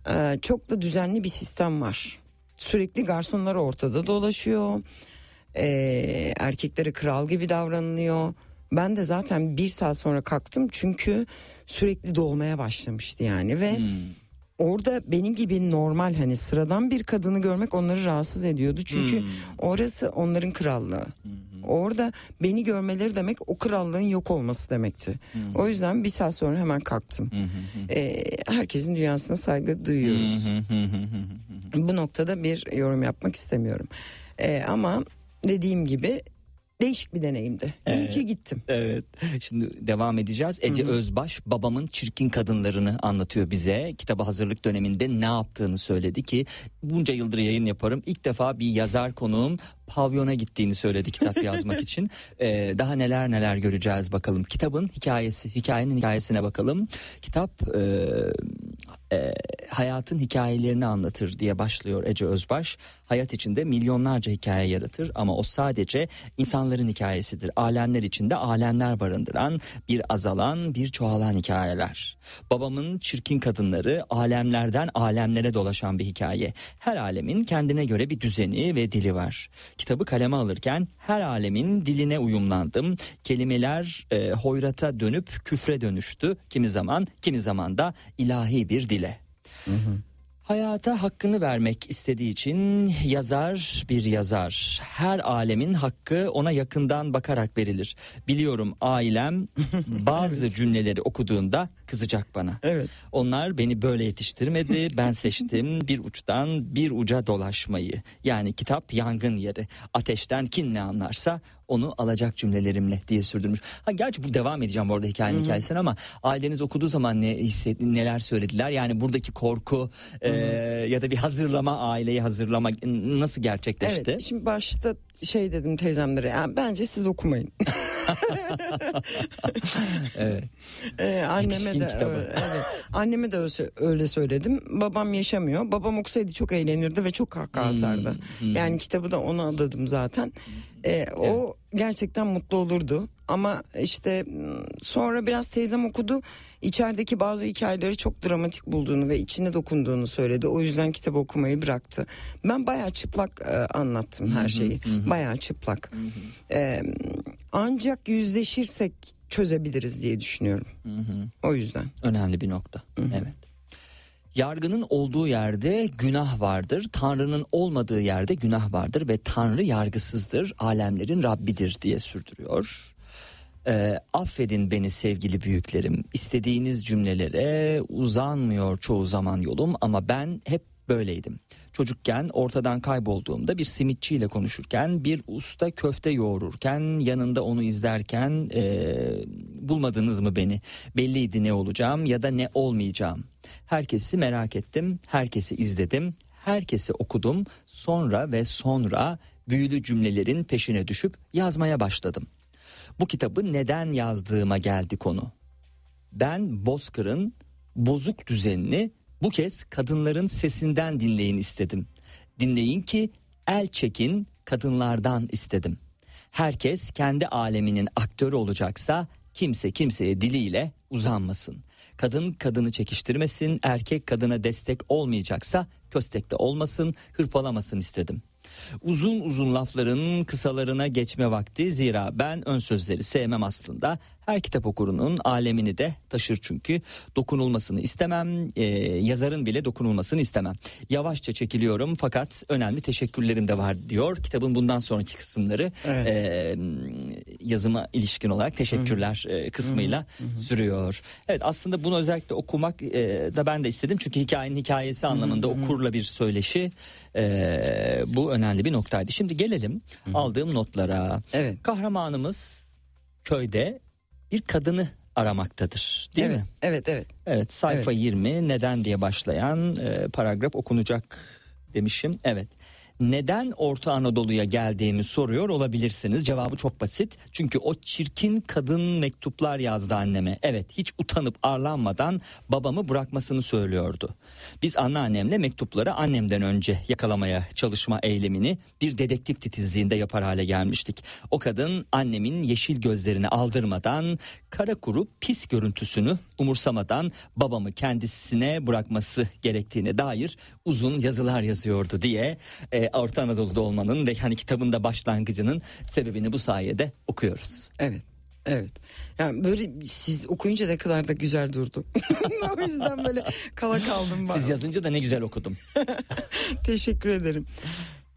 e, çok da düzenli bir sistem var. Sürekli garsonlar ortada dolaşıyor. E, erkeklere kral gibi davranılıyor. Ben de zaten bir saat sonra kalktım çünkü sürekli dolmaya başlamıştı yani ve orada benim gibi normal hani sıradan bir kadını görmek onları rahatsız ediyordu. Çünkü orası onların krallığı. Orada beni görmeleri demek o krallığın yok olması demekti. O yüzden bir saat sonra hemen kalktım. Ee, herkesin dünyasına saygı duyuyoruz. Bu noktada bir yorum yapmak istemiyorum. Ee, ama dediğim gibi değişik bir deneyimdi. İyi ki gittim. Evet. Şimdi devam edeceğiz. Ece Özbaş babamın çirkin kadınlarını anlatıyor bize. Kitaba hazırlık döneminde ne yaptığını söyledi ki bunca yıldır yayın yaparım. İlk defa bir yazar konuğum pavyona gittiğini söyledi kitap yazmak için. Ee, daha neler neler göreceğiz bakalım. Kitabın hikayesi, hikayenin hikayesine bakalım. Kitap e, e, hayatın hikayelerini anlatır diye başlıyor Ece Özbaş. Hayat içinde milyonlarca hikaye yaratır ama o sadece insanların hikayesidir. Alemler içinde alemler barındıran bir azalan bir çoğalan hikayeler. Babamın çirkin kadınları alemlerden alemlere dolaşan bir hikaye. Her alemin kendine göre bir düzeni ve dili var. Kitabı kaleme alırken her alemin diline uyumlandım. Kelimeler e, hoyrata dönüp küfre dönüştü. Kimi zaman kimi zaman da ilahi bir dile. Hayata hakkını vermek istediği için yazar bir yazar. Her alemin hakkı ona yakından bakarak verilir. Biliyorum ailem bazı cümleleri okuduğunda kızacak bana. Evet. Onlar beni böyle yetiştirmedi. Ben seçtim bir uçtan bir uca dolaşmayı. Yani kitap yangın yeri. Ateşten kim ne anlarsa onu alacak cümlelerimle diye sürdürmüş. Ha gerçi bu devam edeceğim bu arada hikayenin hikayesine ama aileniz okuduğu zaman ne hisset, neler söylediler? Yani buradaki korku e, ya da bir hazırlama aileyi hazırlama nasıl gerçekleşti? Evet, şimdi başta şey dedim teyzemlere yani bence siz okumayın. Evet. Ee, anneme Yetişkin de kitabı. öyle, evet. Anneme de öyle, öyle söyledim. Babam yaşamıyor. Babam okusaydı çok eğlenirdi ve çok kahkaha Hmm, atardı. Yani kitabı da ona adadım zaten. Ee, o gerçekten mutlu olurdu. Ama işte sonra biraz teyzem okudu. İçerideki bazı hikayeleri çok dramatik bulduğunu ve içine dokunduğunu söyledi. O yüzden kitabı okumayı bıraktı. Ben bayağı çıplak e, anlattım her şeyi. Bayağı çıplak. Ee, ancak yüzleşirsek çözebiliriz diye düşünüyorum. O yüzden. Önemli bir nokta. Evet. Yargının olduğu yerde günah vardır. Tanrı'nın olmadığı yerde günah vardır ve Tanrı yargısızdır. Alemlerin Rabbidir diye sürdürüyor. Ee, affedin beni sevgili büyüklerim. İstediğiniz cümlelere uzanmıyor çoğu zaman yolum ama ben hep böyleydim. Çocukken ortadan kaybolduğumda bir simitçiyle konuşurken bir usta köfte yoğururken yanında onu izlerken e, bulmadınız mı beni? Belliydi ne olacağım ya da ne olmayacağım? Herkesi merak ettim herkesi izledim herkesi okudum. Sonra ve sonra büyülü cümlelerin peşine düşüp yazmaya başladım. Bu kitabı neden yazdığıma geldi konu. Ben Bozkır'ın bozuk düzenini bu kez kadınların sesinden dinleyin istedim. Dinleyin ki el çekin kadınlardan istedim. Herkes kendi aleminin aktörü olacaksa kimse kimseye diliyle uzanmasın. Kadın kadını çekiştirmesin, erkek kadına destek olmayacaksa köstekte olmasın, hırpalamasın istedim. Uzun uzun lafların kısalarına geçme vakti zira ben ön sözleri sevmem aslında. Her kitap okurunun alemini de taşır çünkü dokunulmasını istemem e, yazarın bile dokunulmasını istemem. Yavaşça çekiliyorum fakat önemli teşekkürlerim de var diyor. Kitabın bundan sonraki kısımları Evet. e, yazıma ilişkin olarak teşekkürler e, kısmıyla sürüyor. Evet aslında bunu özellikle okumak e, da ben de istedim çünkü hikayenin hikayesi anlamında okurla bir söyleşi e, bu önemli bir noktaydı. Şimdi gelelim aldığım notlara. Evet. Kahramanımız köyde bir kadını aramaktadır değil evet, mi? evet, evet. Evet sayfa 20 neden diye başlayan e, paragraf okunacak demişim. Evet. Neden Orta Anadolu'ya geldiğimi soruyor olabilirsiniz. Cevabı çok basit. Çünkü o çirkin kadın mektuplar yazdı anneme. Evet hiç utanıp arlanmadan babamı bırakmasını söylüyordu. Biz anneannemle mektupları annemden önce yakalamaya çalışma eylemini bir dedektif titizliğinde yapar hale gelmiştik. O kadın annemin yeşil gözlerini aldırmadan kara kuru pis görüntüsünü umursamadan babamı kendisine bırakması gerektiğine dair uzun yazılar yazıyordu diye e, Orta Anadolu'da olmanın ve hani kitabın da başlangıcının sebebini bu sayede okuyoruz. Evet. Evet. Yani böyle siz okuyunca ne kadar da güzel durdu. o yüzden böyle kala kaldım. Siz ben. yazınca da ne güzel okudum. Teşekkür ederim.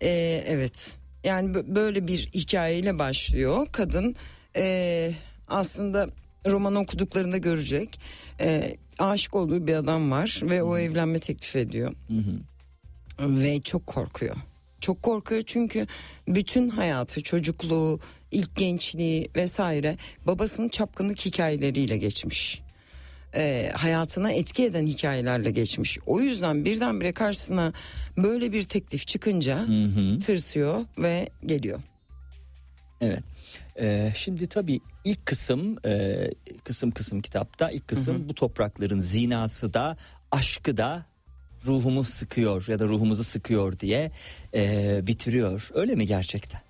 Ee, evet. Yani bö- böyle bir hikayeyle başlıyor. Kadın ee, aslında romanı okuduklarında görecek. Ee, aşık olduğu bir adam var ve o evlenme teklif ediyor. Ve çok korkuyor. Çok korkuyor çünkü bütün hayatı, çocukluğu, ilk gençliği vesaire babasının çapkınlık hikayeleriyle geçmiş. E, hayatına etki eden hikayelerle geçmiş. O yüzden birdenbire karşısına böyle bir teklif çıkınca tırsıyor ve geliyor. Evet. Ee, şimdi tabii ilk kısım e, kısım kısım kitapta ilk kısım bu toprakların zinası da aşkı da ruhumu sıkıyor ya da ruhumuzu sıkıyor diye e, bitiriyor. Öyle mi gerçekten?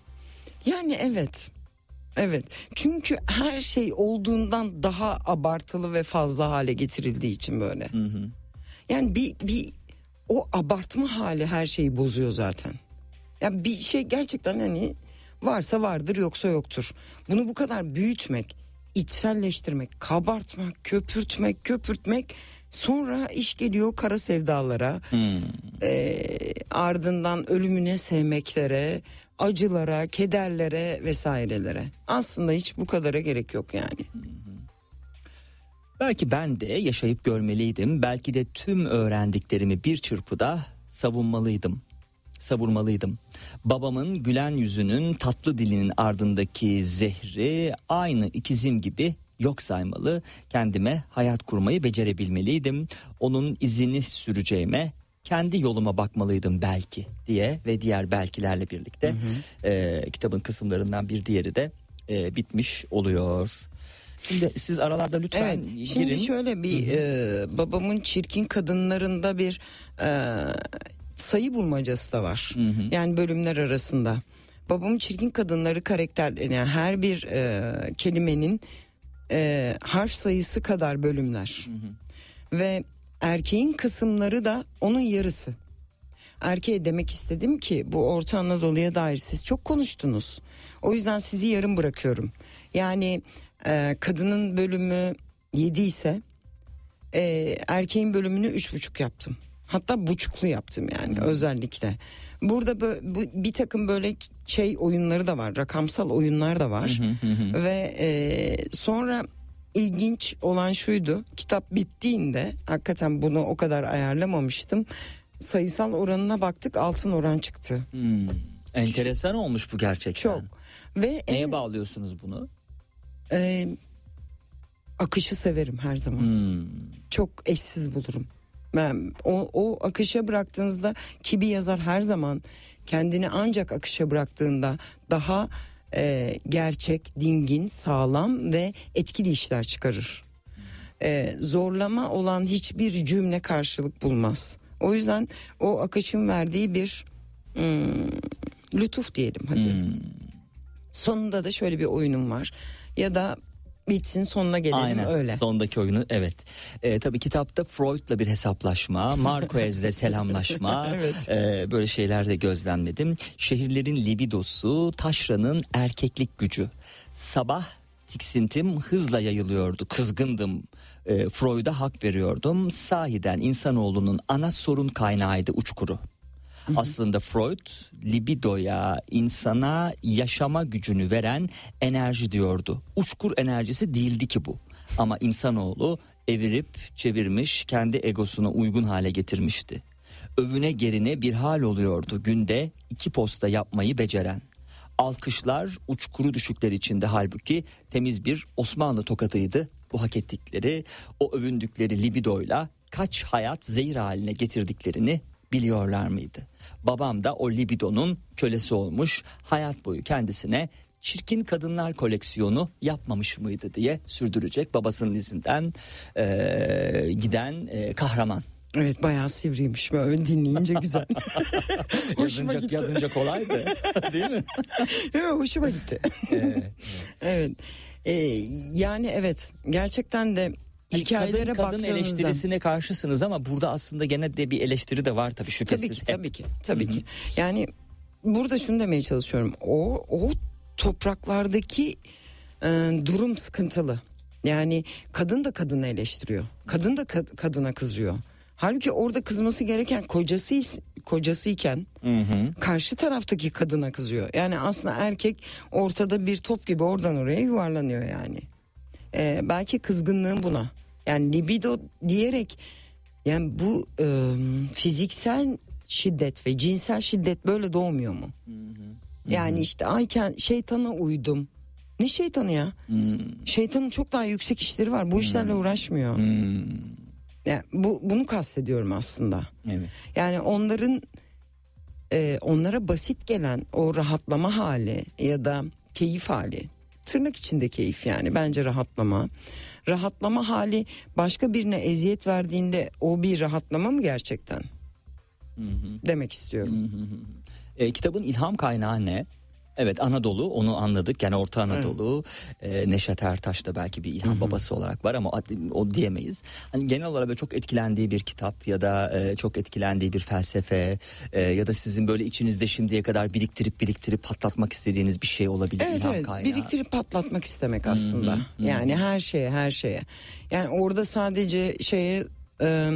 Yani evet. Evet. Çünkü her şey olduğundan daha abartılı ve fazla hale getirildiği için böyle. Yani bir bir o abartma hali her şeyi bozuyor zaten. Ya bir şey gerçekten hani varsa vardır yoksa yoktur. Bunu bu kadar büyütmek, içselleştirmek, kabartmak, köpürtmek, köpürtmek sonra iş geliyor kara sevdalara. Ee, ardından ölümüne sevmeklere, acılara, kederlere vesairelere. Aslında hiç bu kadara gerek yok yani. Belki ben de yaşayıp görmeliydim. Belki de tüm öğrendiklerimi bir çırpıda savunmalıydım. Savurmalıydım. Babamın gülen yüzünün tatlı dilinin ardındaki zehri aynı ikizim gibi yok saymalı. Kendime hayat kurmayı becerebilmeliydim. Onun izini süreceğime kendi yoluma bakmalıydım belki diye ve diğer belkilerle birlikte e, kitabın kısımlarından bir diğeri de e, bitmiş oluyor. Şimdi siz aralarda lütfen Evet. Şimdi girin. şöyle bir e, babamın çirkin kadınlarında bir e, sayı bulmacası da var. Yani bölümler arasında. Babamın çirkin kadınları karakter yani her bir e, kelimenin e, harf sayısı kadar bölümler. Ve erkeğin kısımları da onun yarısı. Erkeğe demek istedim ki bu Orta Anadolu'ya dair siz çok konuştunuz. O yüzden sizi yarım bırakıyorum. Yani e, kadının bölümü 7 ise e, erkeğin bölümünü üç buçuk yaptım. Hatta buçuklu yaptım yani özellikle. Burada bö- bu, bir takım böyle şey oyunları da var, rakamsal oyunlar da var. Ve e, sonra ilginç olan şuydu, kitap bittiğinde hakikaten bunu o kadar ayarlamamıştım. Sayısal oranına baktık altın oran çıktı. Hmm, enteresan olmuş bu gerçekten. Çok. Ve Neye en, bağlıyorsunuz bunu? e, akışı severim her zaman. Hmm. çok eşsiz bulurum. Ben o, o akışa bıraktığınızda ki bir yazar her zaman kendini ancak akışa bıraktığında daha e, gerçek, dingin, sağlam ve etkili işler çıkarır. E, zorlama olan hiçbir cümle karşılık bulmaz. O yüzden o akışın verdiği bir hmm, lütuf diyelim hadi. Sonunda da şöyle bir oyunum var. Ya da bitsin sonuna gelelim Aynen öyle. sondaki oyunu evet. Ee, tabii kitapta Freud'la bir hesaplaşma, Marquez'le selamlaşma ee, böyle şeyler de gözlemledim. Şehirlerin libidosu, taşranın erkeklik gücü. Sabah tiksintim hızla yayılıyordu, kızgındım. Ee, Freud'a hak veriyordum. Sahiden insanoğlunun ana sorun kaynağıydı uçkuru. Aslında Freud libidoya, insana yaşama gücünü veren enerji diyordu. Uçkur enerjisi değildi ki bu. Ama insanoğlu evirip çevirmiş, kendi egosuna uygun hale getirmişti. Övüne gerine bir hal oluyordu günde iki posta yapmayı beceren. Alkışlar uçkuru düşükler içinde halbuki temiz bir Osmanlı tokadıydı bu hak ettikleri o övündükleri libidoyla kaç hayat zehir haline getirdiklerini biliyorlar mıydı? Babam da o libidonun kölesi olmuş hayat boyu kendisine çirkin kadınlar koleksiyonu yapmamış mıydı diye sürdürecek babasının izinden eee, giden eee, kahraman. Evet bayağı sivriymiş böyle dinleyince güzel. Hoşuma Yazınca, gitti. yazınca kolaydı değil mi? Evet, hoşuma gitti. evet. Ee, yani evet gerçekten de hikayelere kadın, kadın eleştirisine karşısınız ama burada aslında gene de bir eleştiri de var tabii tabii şüphesiz. ki Hep. tabii ki tabii ki. Yani burada şunu demeye çalışıyorum. O o topraklardaki e, durum sıkıntılı. Yani kadın da kadını eleştiriyor. Kadın da kad- kadına kızıyor. Halbuki orada kızması gereken kocası kocasıyken karşı taraftaki kadına kızıyor. Yani aslında erkek ortada bir top gibi oradan oraya yuvarlanıyor yani. Ee, belki kızgınlığım buna. Yani libido diyerek yani bu e, fiziksel şiddet ve cinsel şiddet böyle doğmuyor mu? Yani işte ay ken- şeytana uydum. Ne şeytanı ya? Şeytanın çok daha yüksek işleri var. Bu işlerle uğraşmıyor. Yani bu bunu kastediyorum aslında. Evet. Yani onların e, onlara basit gelen o rahatlama hali ya da keyif hali tırnak içinde keyif yani bence rahatlama. Rahatlama hali başka birine eziyet verdiğinde o bir rahatlama mı gerçekten? Demek istiyorum. E, kitabın ilham kaynağı ne? Evet Anadolu onu anladık yani Orta Anadolu e, Neşet Ertaş da belki bir ilham babası olarak var ama o, diyemeyiz. Hani genel olarak böyle çok etkilendiği bir kitap ya da e, çok etkilendiği bir felsefe e, ya da sizin böyle içinizde şimdiye kadar biriktirip biriktirip patlatmak istediğiniz bir şey olabilir Evet ilham evet kaynağı. biriktirip patlatmak istemek aslında. Yani her şeye her şeye. Yani orada sadece şeye e,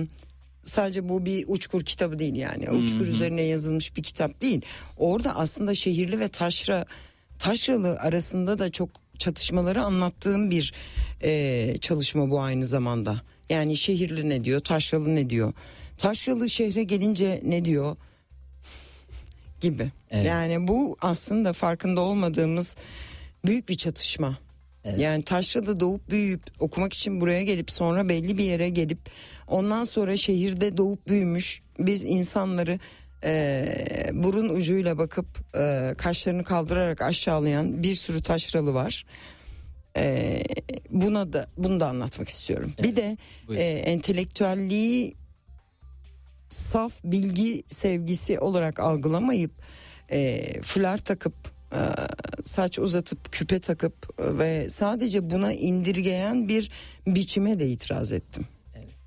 sadece bu bir uçkur kitabı değil yani. Uçkur üzerine yazılmış bir kitap değil. Orada aslında şehirli ve taşra taşralı arasında da çok çatışmaları anlattığım bir e, çalışma bu aynı zamanda. Yani şehirli ne diyor, taşralı ne diyor? Taşralı şehre gelince ne diyor? gibi. Evet. Yani bu aslında farkında olmadığımız büyük bir çatışma. Yani taşrada doğup büyüyüp okumak için buraya gelip sonra belli bir yere gelip ondan sonra şehirde doğup büyümüş biz insanları e, burun ucuyla bakıp e, kaşlarını kaldırarak aşağılayan bir sürü taşralı var. E, buna da bunu da anlatmak istiyorum. Bir de e, entelektüelliği saf bilgi sevgisi olarak algılamayıp e, fular takıp e, saç uzatıp küpe takıp e, ve sadece buna indirgeyen bir biçime de itiraz ettim.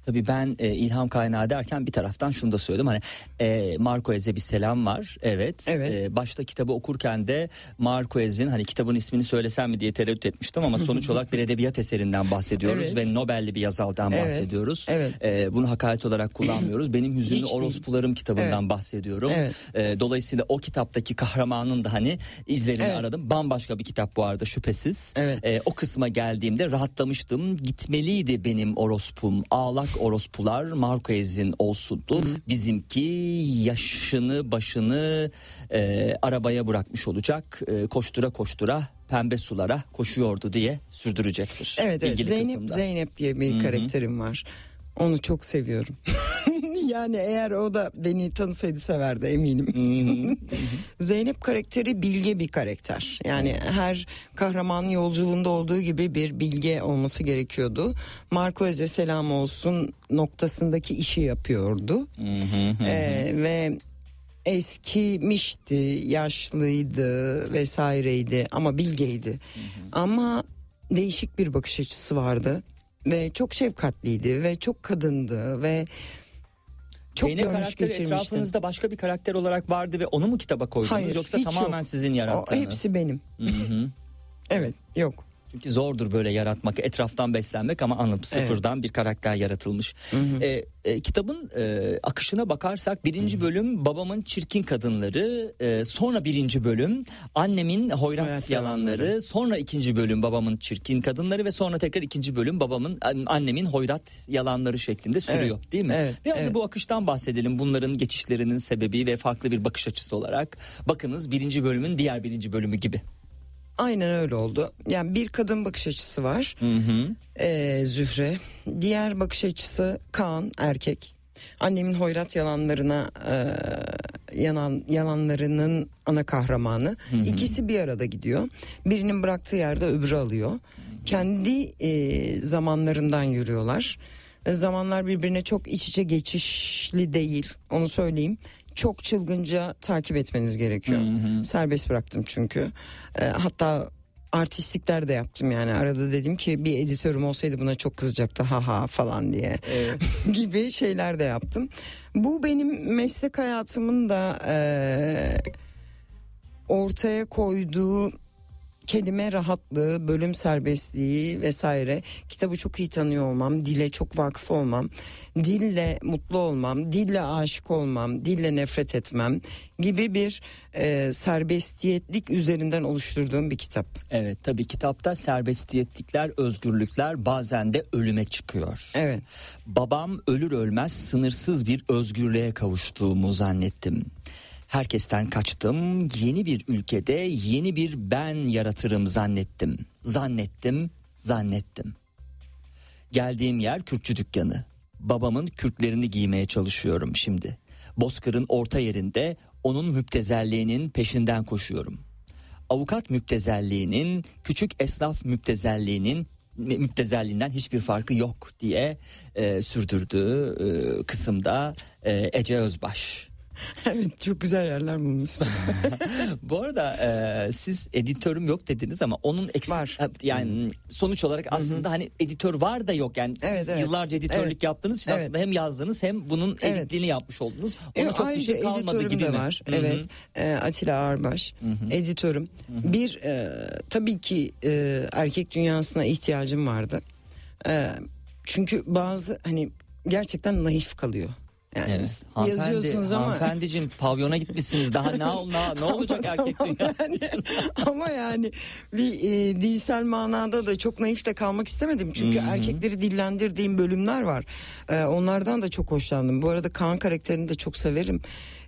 Tabii ben e, ilham kaynağı derken bir taraftan şunu da söyledim hani e, Marquez'e bir selam var evet, Evet. E, başta kitabı okurken de Marquez'in hani kitabın ismini söylesem mi diye tereddüt etmiştim ama sonuç olarak bir edebiyat eserinden bahsediyoruz Evet. ve Nobel'li bir yazardan Evet, bahsediyoruz evet. E, bunu hakaret olarak kullanmıyoruz benim hüzünlü orospularım kitabından Evet. bahsediyorum Evet. E, dolayısıyla o kitaptaki kahramanın da hani izlerini Evet. aradım bambaşka bir kitap bu arada şüphesiz Evet. E, o kısma geldiğimde rahatlamıştım. Gitmeliydi benim orospum. Ağlak orospular Marquez'in olsundu. Bizimki yaşını başını e, arabaya bırakmış olacak. E, koştura koştura pembe sulara koşuyordu diye sürdürecektir. Evet, evet. Zeynep kısımda. Zeynep diye bir karakterim var. Onu çok seviyorum. yani eğer o da beni tanısaydı severdi eminim. Zeynep karakteri bilge bir karakter. Yani her kahramanın yolculuğunda olduğu gibi bir bilge olması gerekiyordu. Marquez'e selam olsun noktasındaki işi yapıyordu. Ee, ve eskimişti, yaşlıydı vesaireydi ama bilgeydi. Ama değişik bir bakış açısı vardı ve çok şefkatliydi ve çok kadındı ve çok görmüş karakteri geçirmişti. etrafınızda başka bir karakter olarak vardı ve onu mu kitaba koydunuz Hayır, yoksa hiç tamamen yok. sizin O, yarattığınız? hepsi benim. evet, yok. Çünkü zordur böyle yaratmak, etraftan beslenmek ama anlatıp Evet. sıfırdan bir karakter yaratılmış. E, e, kitabın e, akışına bakarsak birinci bölüm babamın çirkin kadınları, e, sonra birinci bölüm annemin hoyrat, Hoyrat yalanları, yalanları. sonra ikinci bölüm babamın çirkin kadınları ve sonra tekrar ikinci bölüm babamın an- annemin hoyrat yalanları şeklinde sürüyor Evet. değil mi? Evet, Biraz evet. bu akıştan bahsedelim bunların geçişlerinin sebebi ve farklı bir bakış açısı olarak. Bakınız birinci bölümün diğer birinci bölümü gibi. Aynen öyle oldu. Yani bir kadın bakış açısı var. Hı hı. Ee, Zühre. Diğer bakış açısı Kaan erkek. Annemin hoyrat yalanlarına e, yanan yalanlarının ana kahramanı. İkisi bir arada gidiyor. Birinin bıraktığı yerde öbürü alıyor. Kendi e, zamanlarından yürüyorlar. E, zamanlar birbirine çok iç içe geçişli değil. Onu söyleyeyim. Çok çılgınca takip etmeniz gerekiyor. Serbest bıraktım çünkü. E, hatta artistlikler de yaptım yani arada dedim ki bir editörüm olsaydı buna çok kızacaktı ha ha falan diye gibi şeyler de yaptım. Bu benim meslek hayatımın da e, ortaya koyduğu kelime rahatlığı, bölüm serbestliği vesaire kitabı çok iyi tanıyor olmam, dile çok vakıf olmam, dille mutlu olmam, dille aşık olmam, dille nefret etmem gibi bir e, serbestiyetlik üzerinden oluşturduğum bir kitap. Evet tabii kitapta serbestiyetlikler, özgürlükler bazen de ölüme çıkıyor. Evet. Babam ölür ölmez sınırsız bir özgürlüğe kavuştuğumu zannettim. Herkesten kaçtım, yeni bir ülkede yeni bir ben yaratırım zannettim. Zannettim, zannettim. Geldiğim yer Kürtçü dükkanı. Babamın kürklerini giymeye çalışıyorum şimdi. Bozkır'ın orta yerinde onun müptezelliğinin peşinden koşuyorum. Avukat müptezelliğinin küçük esnaf müptezelliğinin müptezelliğinden hiçbir farkı yok diye e, sürdürdüğü e, kısımda e, Ece Özbaş. evet çok güzel yerler bulmuşsunuz. Bu arada e, siz editörüm yok dediniz ama onun eksik Var. yani sonuç olarak aslında hani editör var da yok yani siz Evet, evet. yıllarca editörlük Evet. yaptığınız için Evet. aslında hem yazdınız hem bunun Evet. editliğini yapmış oldunuz. Ona E, çok bir şey kalmadı gibi mi? var. Hı hı. Evet. E, Atilla Ağarbaş editörüm. Bir e, tabii ki e, erkek dünyasına ihtiyacım vardı. E, çünkü bazı hani gerçekten naif kalıyor. Yani Evet. yazıyorsunuz ama Hanımefendiciğim pavyona gitmişsiniz daha ne, ne, ne olacak erkek dünyası yani- ama yani bir e, dilsel manada da çok naif de kalmak istemedim. Çünkü erkekleri dillendirdiğim bölümler var. E, onlardan da çok hoşlandım. Bu arada Kaan karakterini de çok severim.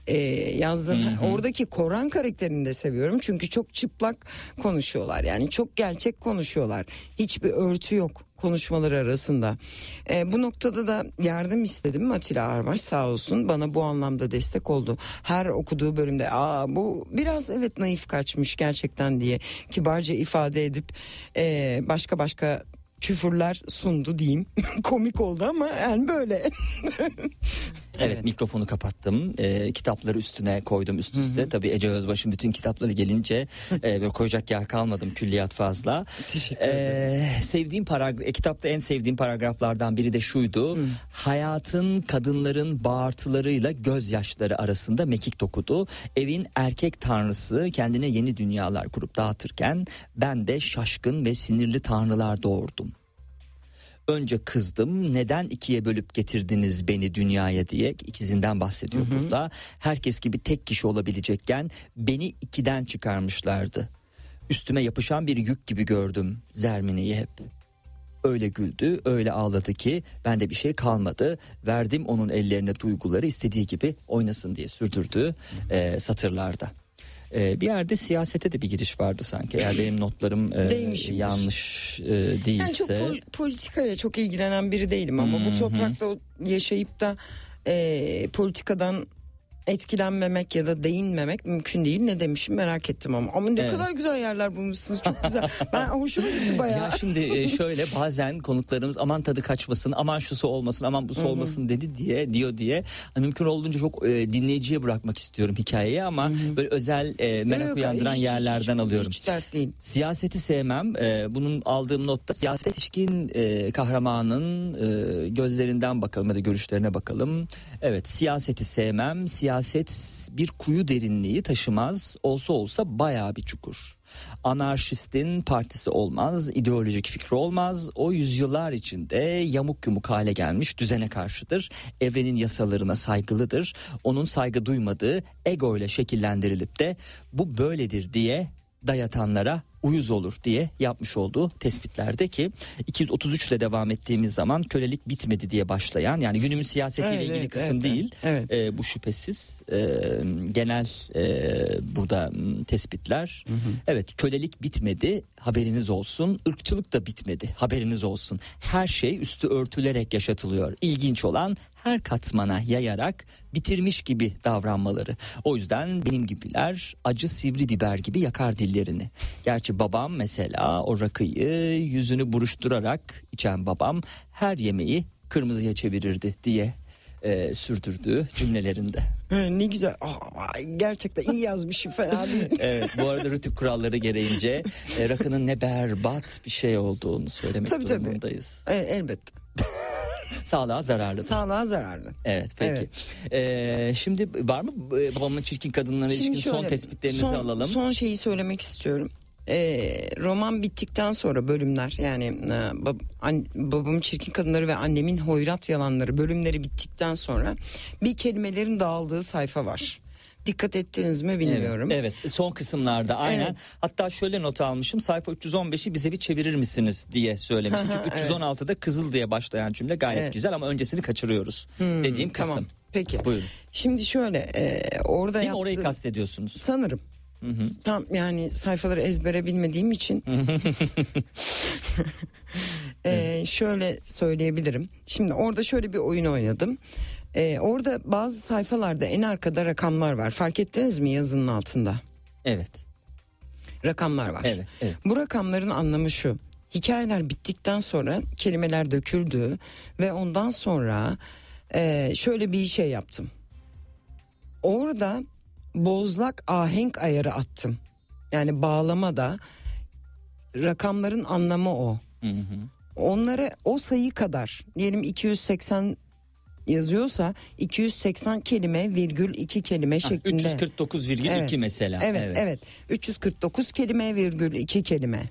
E, yazdığım oradaki Koran karakterini de seviyorum. Çünkü çok çıplak konuşuyorlar. Yani çok gerçek konuşuyorlar. Hiçbir örtü yok konuşmaları arasında. E, bu noktada da yardım istedim Atilla Arbaş sağ olsun bana bu anlamda destek oldu. Her okuduğu bölümde aa bu biraz evet naif kaçmış gerçekten diye kibarca ifade edip e, başka başka küfürler sundu diyeyim. Komik oldu ama yani böyle. Evet, mikrofonu kapattım. Ee, kitapları üstüne koydum üst üste. Tabii Ece Özbaş'ın bütün kitapları gelince e, böyle koyacak yer kalmadım külliyat fazla. Teşekkür Ee, sevdiğim paragraf, kitapta en sevdiğim paragraflardan biri de şuydu. Hayatın kadınların bağırtılarıyla gözyaşları arasında mekik dokudu. Evin erkek tanrısı kendine yeni dünyalar kurup dağıtırken ben de şaşkın ve sinirli tanrılar doğurdum. Önce kızdım neden ikiye bölüp getirdiniz beni dünyaya diye ikizinden bahsediyor burada. Herkes gibi tek kişi olabilecekken beni ikiden çıkarmışlardı. Üstüme yapışan bir yük gibi gördüm Zermine'yi hep. Öyle güldü, öyle ağladı ki bende bir şey kalmadı. Verdim onun ellerine duyguları istediği gibi oynasın diye sürdürdüğü e, satırlarda. E, bir yerde siyasete de bir giriş vardı sanki. Eğer benim notlarım e, yanlış e, değilse. çok pol- politikayla çok ilgilenen biri değilim ama bu toprakta yaşayıp da e, politikadan etkilenmemek ya da değinmemek mümkün değil. Ne demişim merak ettim ama. Ama ne Evet. kadar güzel yerler bulmuşsunuz. Çok güzel. ben hoşuma gitti bayağı. Ya şimdi e, şöyle bazen konuklarımız aman tadı kaçmasın, aman şusu olmasın, aman busu olmasın dedi diye diyor diye hani mümkün olduğunca çok e, dinleyiciye bırakmak istiyorum hikayeyi ama böyle özel e, merak Yok, uyandıran hiç- yerlerden hiç- alıyorum. Hiç dert değil. Siyaseti sevmem. Ee, bunun aldığım notta siyaset ilişkin e, kahramanın e, gözlerinden bakalım ya da görüşlerine bakalım. Evet siyaseti sevmem. Siyaset bir kuyu derinliği taşımaz. Olsa olsa bayağı bir çukur. Anarşistin partisi olmaz, ideolojik fikri olmaz. O yüzyıllar içinde yamuk yumuk hale gelmiş düzene karşıdır. Evrenin yasalarına saygılıdır. Onun saygı duymadığı ego ile şekillendirilip de bu böyledir diye dayatanlara uyuz olur diye yapmış olduğu tespitlerde ki 233 ile devam ettiğimiz zaman kölelik bitmedi diye başlayan yani günümüz siyasetiyle Evet, ilgili evet, kısım evet, değil evet. e, bu şüphesiz e, genel e, burada tespitler. Evet kölelik bitmedi haberiniz olsun. Irkçılık da bitmedi haberiniz olsun. Her şey üstü örtülerek yaşatılıyor. İlginç olan her katmana yayarak bitirmiş gibi davranmaları. O yüzden benim gibiler acı sivri biber gibi yakar dillerini. Gerçi babam mesela o rakıyı yüzünü buruşturarak içen babam her yemeği kırmızıya çevirirdi diye e, sürdürdüğü cümlelerinde. Ne güzel. Aa, gerçekten iyi yazmışım fena değil. Evet bu arada rütük kuralları gereğince e, rakının ne berbat bir şey olduğunu söylemek Tabii, tabii. durumundayız. E, elbette. Sağlığa zararlı. Sağlığa zararlı. Evet peki. Ee, şimdi var mı e, babamın çirkin kadınlara Şimdi ilişkin son şöyle, tespitlerinizi son- alalım. Son şeyi söylemek istiyorum. Ee, roman bittikten sonra bölümler yani e, bab, an- babamın çirkin kadınları ve annemin hoyrat yalanları bölümleri bittikten sonra bir kelimelerin dağıldığı sayfa var. Dikkat ettiniz mi bilmiyorum. Evet, evet son kısımlarda aynen. Evet. Hatta şöyle not almışım sayfa 315'i bize bir çevirir misiniz diye söylemişim. Çünkü 316'da kızıl diye başlayan cümle gayet Evet. güzel ama öncesini kaçırıyoruz dediğim kısım. Tamam. Peki. Buyurun. Şimdi şöyle e, orada Değil yaptığım... Orayı kastediyorsunuz. Sanırım. Tam yani sayfaları ezbere bilmediğim için Ee, şöyle söyleyebilirim. Şimdi orada şöyle bir oyun oynadım. Ee, orada bazı sayfalarda en arkada rakamlar var. Fark ettiniz mi yazının altında? Evet. Rakamlar var. Evet, evet. Bu rakamların anlamı şu. Hikayeler bittikten sonra kelimeler döküldü ve ondan sonra e, şöyle bir şey yaptım. Orada bozlak ahenk ayarı attım. Yani bağlamada rakamların anlamı o. Hı hı. Onlara o sayı kadar diyelim 280 yazıyorsa 280 kelime virgül 2 kelime Ha, şeklinde. 349,2 Evet. mesela. Evet, evet 349 kelime virgül 2 kelime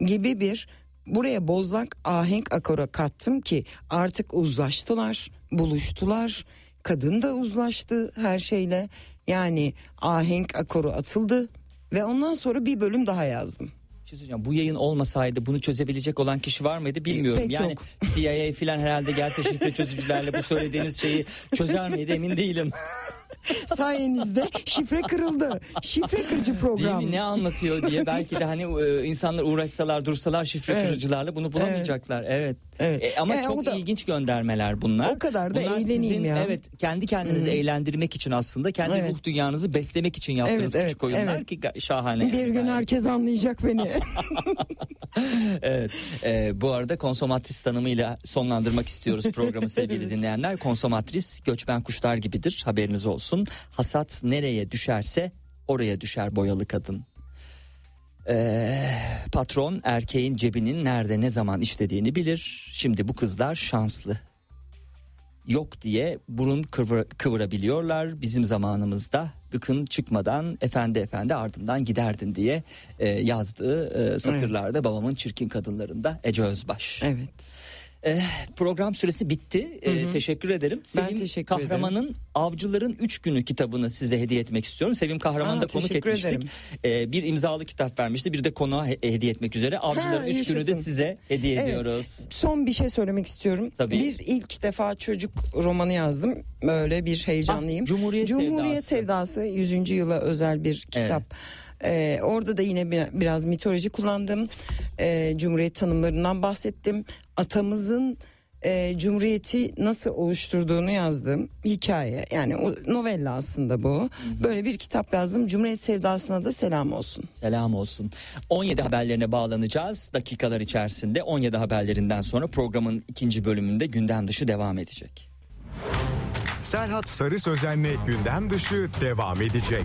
gibi bir buraya bozlak ahenk akora kattım ki artık uzlaştılar, buluştular. Kadın da uzlaştı her şeyle. Yani ahenk akoru atıldı ve ondan sonra bir bölüm daha yazdım. Bir şey. Bu yayın olmasaydı bunu çözebilecek olan kişi var mıydı bilmiyorum. Pek yani yok. CIA falan herhalde gelse şifre çözücülerle bu söylediğiniz şeyi çözer miydi emin değilim. Sayenizde şifre kırıldı. Şifre kırıcı Değil program. mi? Ne anlatıyor diye belki de hani e, insanlar uğraşsalar dursalar şifre Evet. kırıcılarla bunu bulamayacaklar. Evet. Evet. E, ama E, çok da- ilginç göndermeler bunlar. O kadar da bunlar eğleneyim sizin, ya. Evet kendi kendinizi eğlendirmek için aslında kendi Evet. ruh dünyanızı beslemek için yaptığınız Evet, küçük evet, oyunlar evet. ki şahane. Bir gün Yani. herkes anlayacak beni. Evet. Ee, bu arada konsomatris tanımıyla sonlandırmak istiyoruz programı sevgili dinleyenler. Konsomatris göçmen kuşlar gibidir haberiniz olsun. Hasat nereye düşerse oraya düşer boyalı kadın. Ee, patron erkeğin cebinin nerede ne zaman işlediğini bilir. Şimdi bu kızlar şanslı. Yok diye burun kıvır, kıvırabiliyorlar. Bizim zamanımızda gıkın çıkmadan efendi efendi ardından giderdin diye e, yazdığı e, satırlarda babamın çirkin kadınlarında Ece Özbaş. evet. Eh, program süresi bitti. Eh, teşekkür ederim. Sevim teşekkür ederim. Kahraman'ın Avcıların Üç Günü kitabını size hediye etmek istiyorum. Sevim Kahraman'ı da konuk teşekkür etmiştik. ederim. Eh, bir imzalı kitap vermişti. Bir de konuğa he- hediye etmek üzere. Avcıların Üç Günü de size hediye Evet. ediyoruz. Son bir şey söylemek istiyorum. Tabii. Bir ilk defa çocuk romanı yazdım. Böyle bir heyecanlıyım. Ah, Cumhuriyet Cumhuriyet Sevdası. Sevdası 100. yıla özel bir kitap. Ee, orada da yine bir- biraz mitoloji kullandım. Ee, Cumhuriyet tanımlarından bahsettim. Atamızın e, Cumhuriyeti nasıl oluşturduğunu yazdım. Hikaye yani o novella aslında bu. Böyle bir kitap yazdım. Cumhuriyet Sevdası'na da selam olsun. Selam olsun. 17 haberlerine bağlanacağız dakikalar içerisinde. 17 haberlerinden sonra programın ikinci bölümünde gündem dışı devam edecek. Serhat Sarı Sözen'le gündem dışı devam edecek.